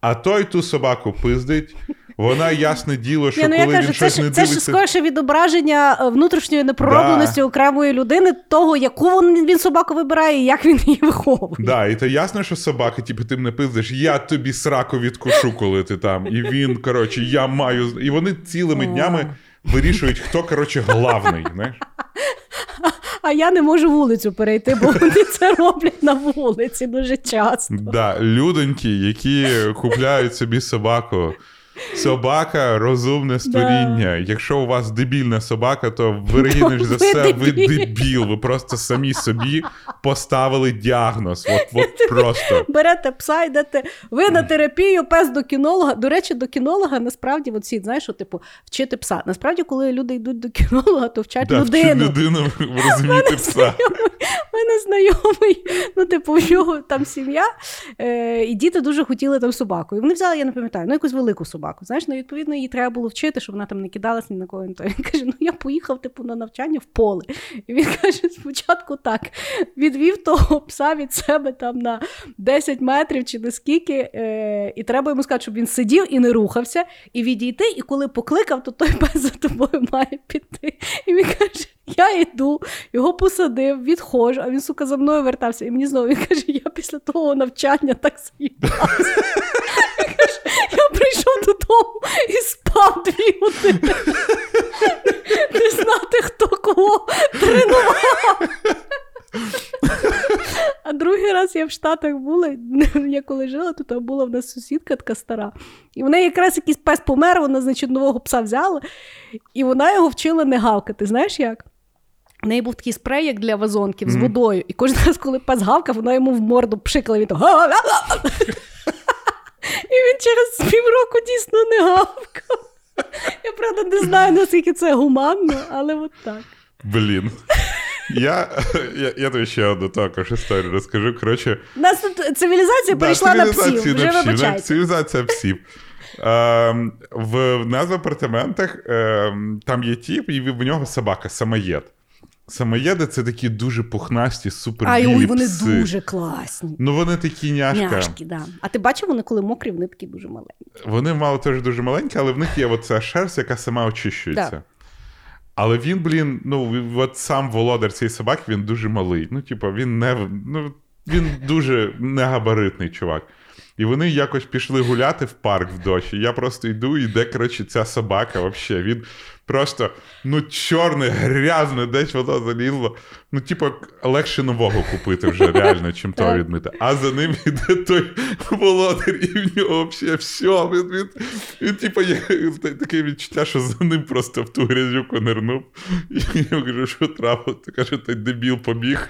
А той ту собаку пиздить. Вона ясне діло, що Ні, ну я коли кажу, він це щось не ж це ж скоріше відображення е, внутрішньої непроробленості окремої людини, того, яку він, він собаку вибирає і як він її виховує. Да, і то ясно, що собаки, типу, ти мене пиздиш, я тобі сраку відкушу, коли ти там. І він, коротше, я маю. І вони цілими днями вирішують, хто, коротше, главний. Знаєш? А я не можу вулицю перейти, бо вони це роблять на вулиці дуже часто. Да, людоньки, які купляють собі собаку. Собака розумне створіння. Якщо у вас дебільна собака, то вирогідніш за все, ви дебіл. Ви просто самі собі поставили діагноз. От, от просто. Берете пса, йдете ви на терапію, пес до кінолога. До речі, до кінолога насправді от всі, знаєш, що, типу, вчити пса. Насправді, коли люди йдуть до кінолога, то вчать Да, людину. людину розуміти пса. У мене знайомий, ну, типу, у нього там сім'я, е, і діти дуже хотіли там собаку. І вони взяли, я не пам'ятаю, ну якусь велику собаку. Знаєш, ну відповідно її треба було вчити, щоб вона там не кидалась ні на кого. Він каже: ну я поїхав типу, на навчання в поле. І він каже: спочатку так, відвів того пса від себе там на 10 метрів чи наскільки, е, і треба йому сказати, щоб він сидів і не рухався, і відійти. І коли покликав, то той пес за тобою має піти. І він каже: я йду, його посадив, відходжу, а він, сука, за мною вертався. І мені знову він каже: я після того навчання так заїбався. Прийшов додому і спав дві години. Не знати, хто кого тренував. А другий раз я в Штатах була, я коли жила, там була в нас сусідка така стара. І в неї якраз якийсь пес помер, вона, значить, нового пса взяла, і вона його вчила не гавкати. Знаєш як? В неї був такий спрей, як для вазонків з водою. І кожен раз, коли пес гавкав, вона йому в морду пшикала, він то «га-га-га». І він через півроку дійсно не гавкав. Я правда не знаю, наскільки це гуманно, але от так. Блін. Я, я, я тобі ще одну також історію розкажу. Коротше, нас тут цивілізація перейшла на псів. Вже на псів, вибачайте. цивілізація псів. Ем, в, в нас в апартаментах ем, там є тіп, і в нього собака, самоєд. Самоєди це такі дуже пухнасті, супербілі Ай, ой, вони пси. дуже класні. Ну вони такі няшка. Няшки, да. А ти бачив, вони коли мокрі, вони такі дуже маленькі. Вони мало теж дуже маленькі, але в них є оця шерсть, яка сама очищується. Да. Але він, блін, ну от сам володар цієї собаки, він дуже малий. Ну, типу, він не ну, він дуже негабаритний чувак. І вони якось пішли гуляти в парк в дощі. Я просто йду, і де, коротше, ця собака взагалі. Він Просто ну чорне, грязне, десь воно залізло. Ну, типу, легше нового купити вже реально, чим того відмити. А за ним іде той володар, і в нього взагалі все. Він, він, він, типу, є таке відчуття, що за ним просто в ту грязюку нирнув. І я кажу, що трапилось? Ти каже, той дебіл побіг.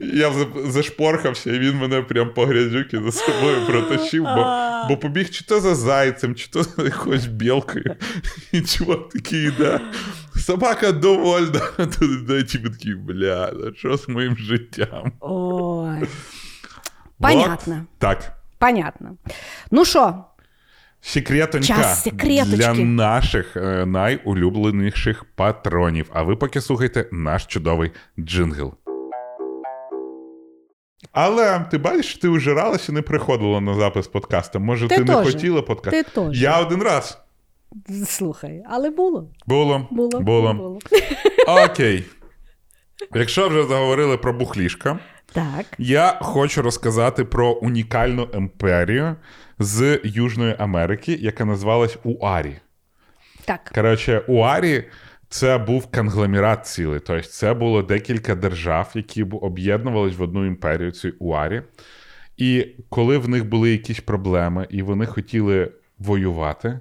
І я зашпорхався, і він мене прям по грязюки за собою протащив, бо, бо побіг чи то за зайцем, чи то за якоюсь білкою. І чувак такий йде. Собака довольна. Тут ті такий, бля, що з моїм життям? Ой. Понятно. Так. Понятно. Ну що? Секретонька Час секреточки. для наших е, найулюбленіших патронів. А ви поки слухайте наш чудовий джингл. Але ти бачиш, ти ужиралася і не приходила на запис подкасту. Може, Ти ти, не хотіла подкаст? Ти теж. Я один раз. Слухай, але було. Було. Було. Було. було. Окей. Якщо вже заговорили про бухлішка, Так. я хочу розказати про унікальну імперію з Южної Америки, яка називалась Уарі. Так. Коротше, Уарі це був конгломерат цілий. Тобто, це було декілька держав, які об'єднувались в одну імперію, цю Уарі. І коли в них були якісь проблеми, і вони хотіли воювати,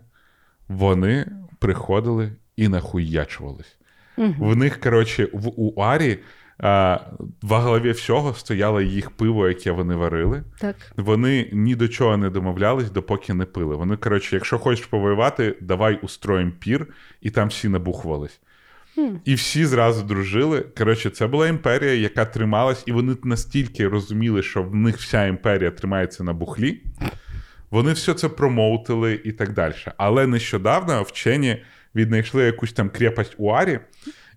вони приходили і нахуячувались. В них, коротше, в Уарі а, во главі всього стояло їх пиво, яке вони варили. Так. Вони ні до чого не домовлялись, допоки не пили. Вони, коротше, якщо хочеш повоювати, давай устроїм пір, і там всі набухувались. І всі зразу дружили. Коротше, це була імперія, яка трималась, і вони настільки розуміли, що в них вся імперія тримається на бухлі. Вони все це промоутили і так далі. Але нещодавно вчені віднайшли якусь там крепость Уарі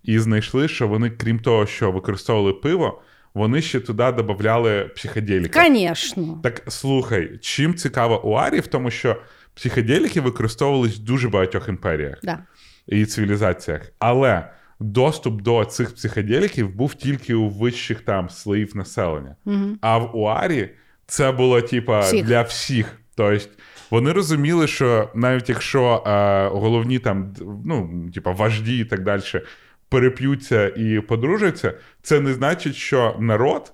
і знайшли, що вони, крім того, що використовували пиво, вони ще туди додавали психоделіки. Звісно. Так слухай, чим цікаво Уарі, в тому, що психоделіки використовувались в дуже багатьох імперіях Да. і цивілізаціях. Але доступ до цих психоделіків був тільки у вищих там слоїв населення. А в Уарі це було типа для всіх. Тобто вони розуміли, що навіть якщо е, головні там, ну, типа вожді і так далі переп'ються і подружаться, це не значить, що народ.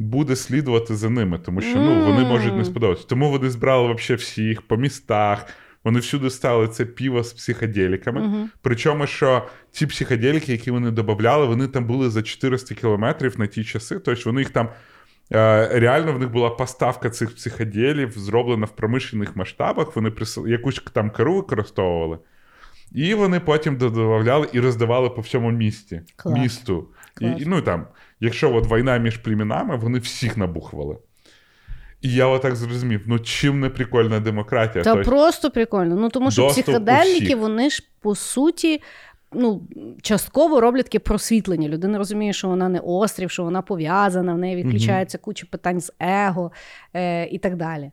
Буде слідувати за ними, тому що ну, вони можуть не сподобатися. Тому вони збирали вообще всіх по містах. Вони всюди стали це піво з психоделіками. Причому, що ці психоделіки, які вони додавали, вони там були за 400 кілометрів на ті часи. Тобто вони їх там реально в них була поставка цих психоделів, зроблена в промишлених масштабах. Вони прис... якусь там керу використовували. І вони потім додавали і роздавали по всьому місті, Клас. місту. Клас. і, ну, там, якщо от війна між племінами, вони всіх набухували. І я отак зрозумів: ну чим не прикольна демократія? Та Тобто, просто прикольно. Ну тому що психоделіки, вони ж по суті. Ну, частково роблять таке просвітлення. Людина розуміє, що вона не острів, що вона пов'язана, в неї відключається куча питань з его е, і так далі.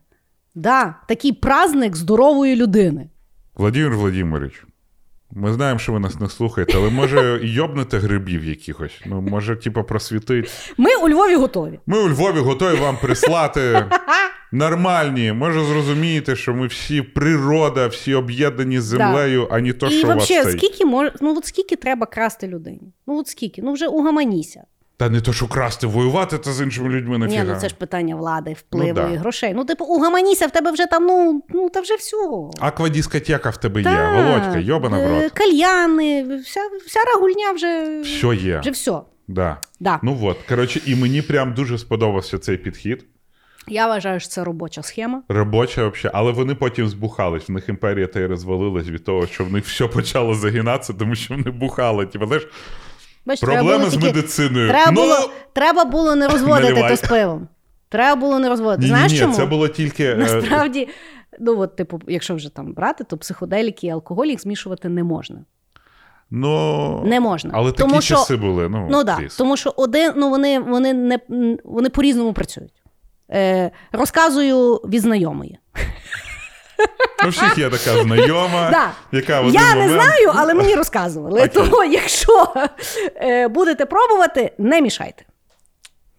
Да, такий праздник здорової людини. Владимир Владимирович, ми знаємо, що ви нас не слухаєте, але може йобнете грибів якихось. Ну, може, типу, просвітить. Ми у Львові готові. Ми у Львові готові вам прислати нормальні. Може, зрозумієте, що ми всі природа, всі об'єднані з землею, а не то, і що у вас скільки мож... ну, от скільки треба красти людині? Ну от скільки? Ну вже угаманіся. Та не то, що красти, воювати та з іншими людьми Ні, ну це ж питання влади, впливу Ну, да. і грошей. Ну, типу, угаманіся, в тебе вже там, ну, ну та вже все. Аквадискотека в тебе є, Володька, йобана в е, рот. Кальяни, вся, вся рагульня вже, Все є. вже все. Да. Да. Ну от, коротше, і мені прям дуже сподобався цей підхід. Я вважаю, що це робоча схема. Робоча взагалі, але вони потім збухались. В них імперія та й розвалилась від того, що в них все почало загинатися, тому що вони бухали. Типу, знаєш, Бачиш, проблеми з тільки- медициною. Треба, ну, було, треба було не розводити то з пивом. Треба було не розводити. ні, Знаєш ні, чому? це було тільки. е, Насправді, ну от, типу, якщо вже там брати, то психоделіки і алкоголь їх змішувати не можна. Ну, Не можна. Але Тому такі що- часи були. Ну, Ну Кріс. тому що один, ну вони, вони, не, вони по-різному працюють. Е, розказую від знайомої. У всіх є така знайома, Да. яка в один Я не момент... знаю, але мені розказували. Окей. Тому, якщо е, будете пробувати, не мішайте.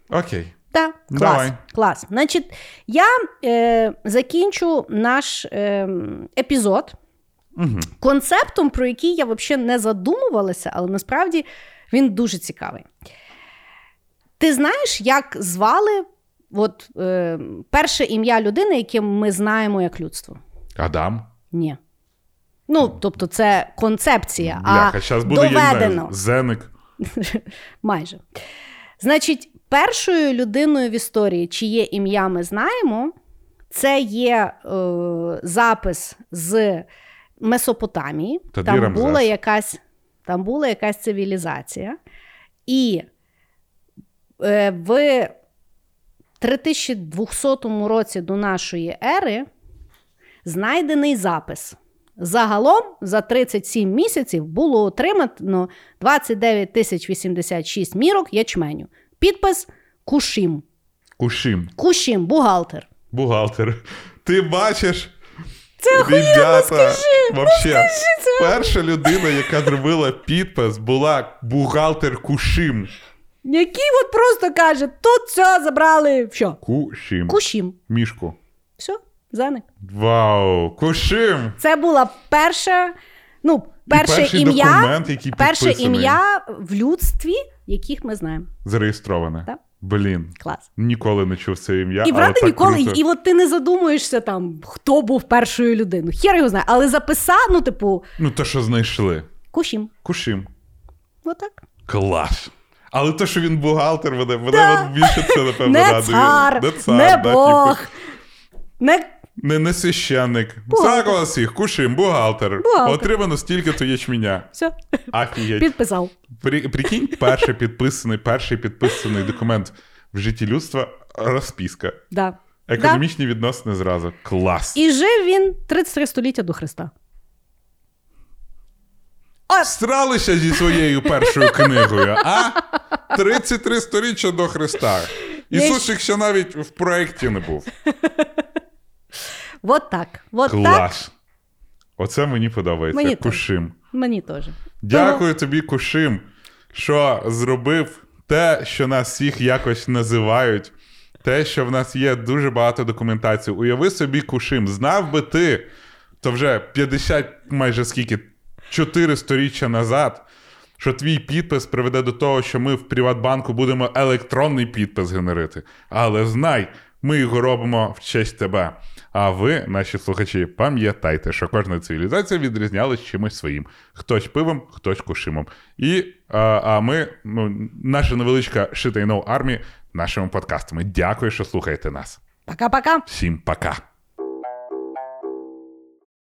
Окей. Так, клас. Давай. клас. Значить, я е, закінчу наш е, епізод концептом, про який я взагалі не задумувалася, але насправді він дуже цікавий. Ти знаєш, як звали от, е, перше ім'я людини, яке ми знаємо як людство? Адам. Ні. Ну, тобто, це концепція, Бляха, а буде доведено. Зеник. Майже. Значить, першою людиною в історії, чиє ім'я ми знаємо, це є е, запис з Месопотамії. Тоді там Рамзес. була якась, там була якась цивілізація. І е, в 3200 році до нашої ери знайдений запис. Загалом за 37 місяців було отримано 29 тисяч 86 мірок ячменю. Підпис Кушім. Кушим. Кушім, бухгалтер. Бухгалтер. Ти бачиш. Це Ребята, вообще, перша людина, яка зробила підпис, була бухгалтер Кушим. Який от просто каже: тут все забрали. Що? Кушим. Кушім. Мішку. Все, заник. Вау! Кушим! Це була перша. Ну, перше ім'я, документ, який перше ім'я в людстві, яких ми знаємо. Зареєстроване. Так. Блін. Клас. Ніколи не чув це ім'я. І правда ніколи, круто. і от ти не задумуєшся там, хто був першою людиною. Хер його знає, але записав, ну, типу, Ну, то, що знайшли. кушім. Кушим. Отак. Клас. Але те, що він бухгалтер, мене, мене Да. більше це, напевно, Не радує. цар, Не цар, не да, Бог, типу. не Не, не священник. Бухгалтер. Всіх, кушим, бухгалтер. Бухгалтер. Отримано стільки-то ячменя. все, Афігеть. підписав. При, прикинь, перший підписаний, перший підписаний документ в житті людства розписка. Да. Економічні відносини зразу. Клас. І жив він 33 століття до Христа. Стралися зі своєю першою книгою, а? 33 сторіччя до Христа. Ісусик ще навіть в проєкті не був. От так. От так. Клас. Оце мені подобається. Мені теж. Кушим. Мені теж. Дякую тобі, Кушим, що зробив те, що нас всіх якось називають. Те, що в нас є дуже багато документації. Уяви собі, Кушим, знав би ти, то вже 50, майже скільки, 4 сторіччя назад, що твій підпис приведе до того, що ми в Приватбанку будемо електронний підпис генерити. Але знай, ми його робимо в честь тебе. А ви, наші слухачі, пам'ятайте, що кожна цивілізація відрізнялась чимось своїм. Хтось пивом, хтось кушимом. І а, а ми, ну, наша невеличка Шитайно армія, нашими подкастами. Дякую, що слухаєте нас. Пока-пока. Всім пока.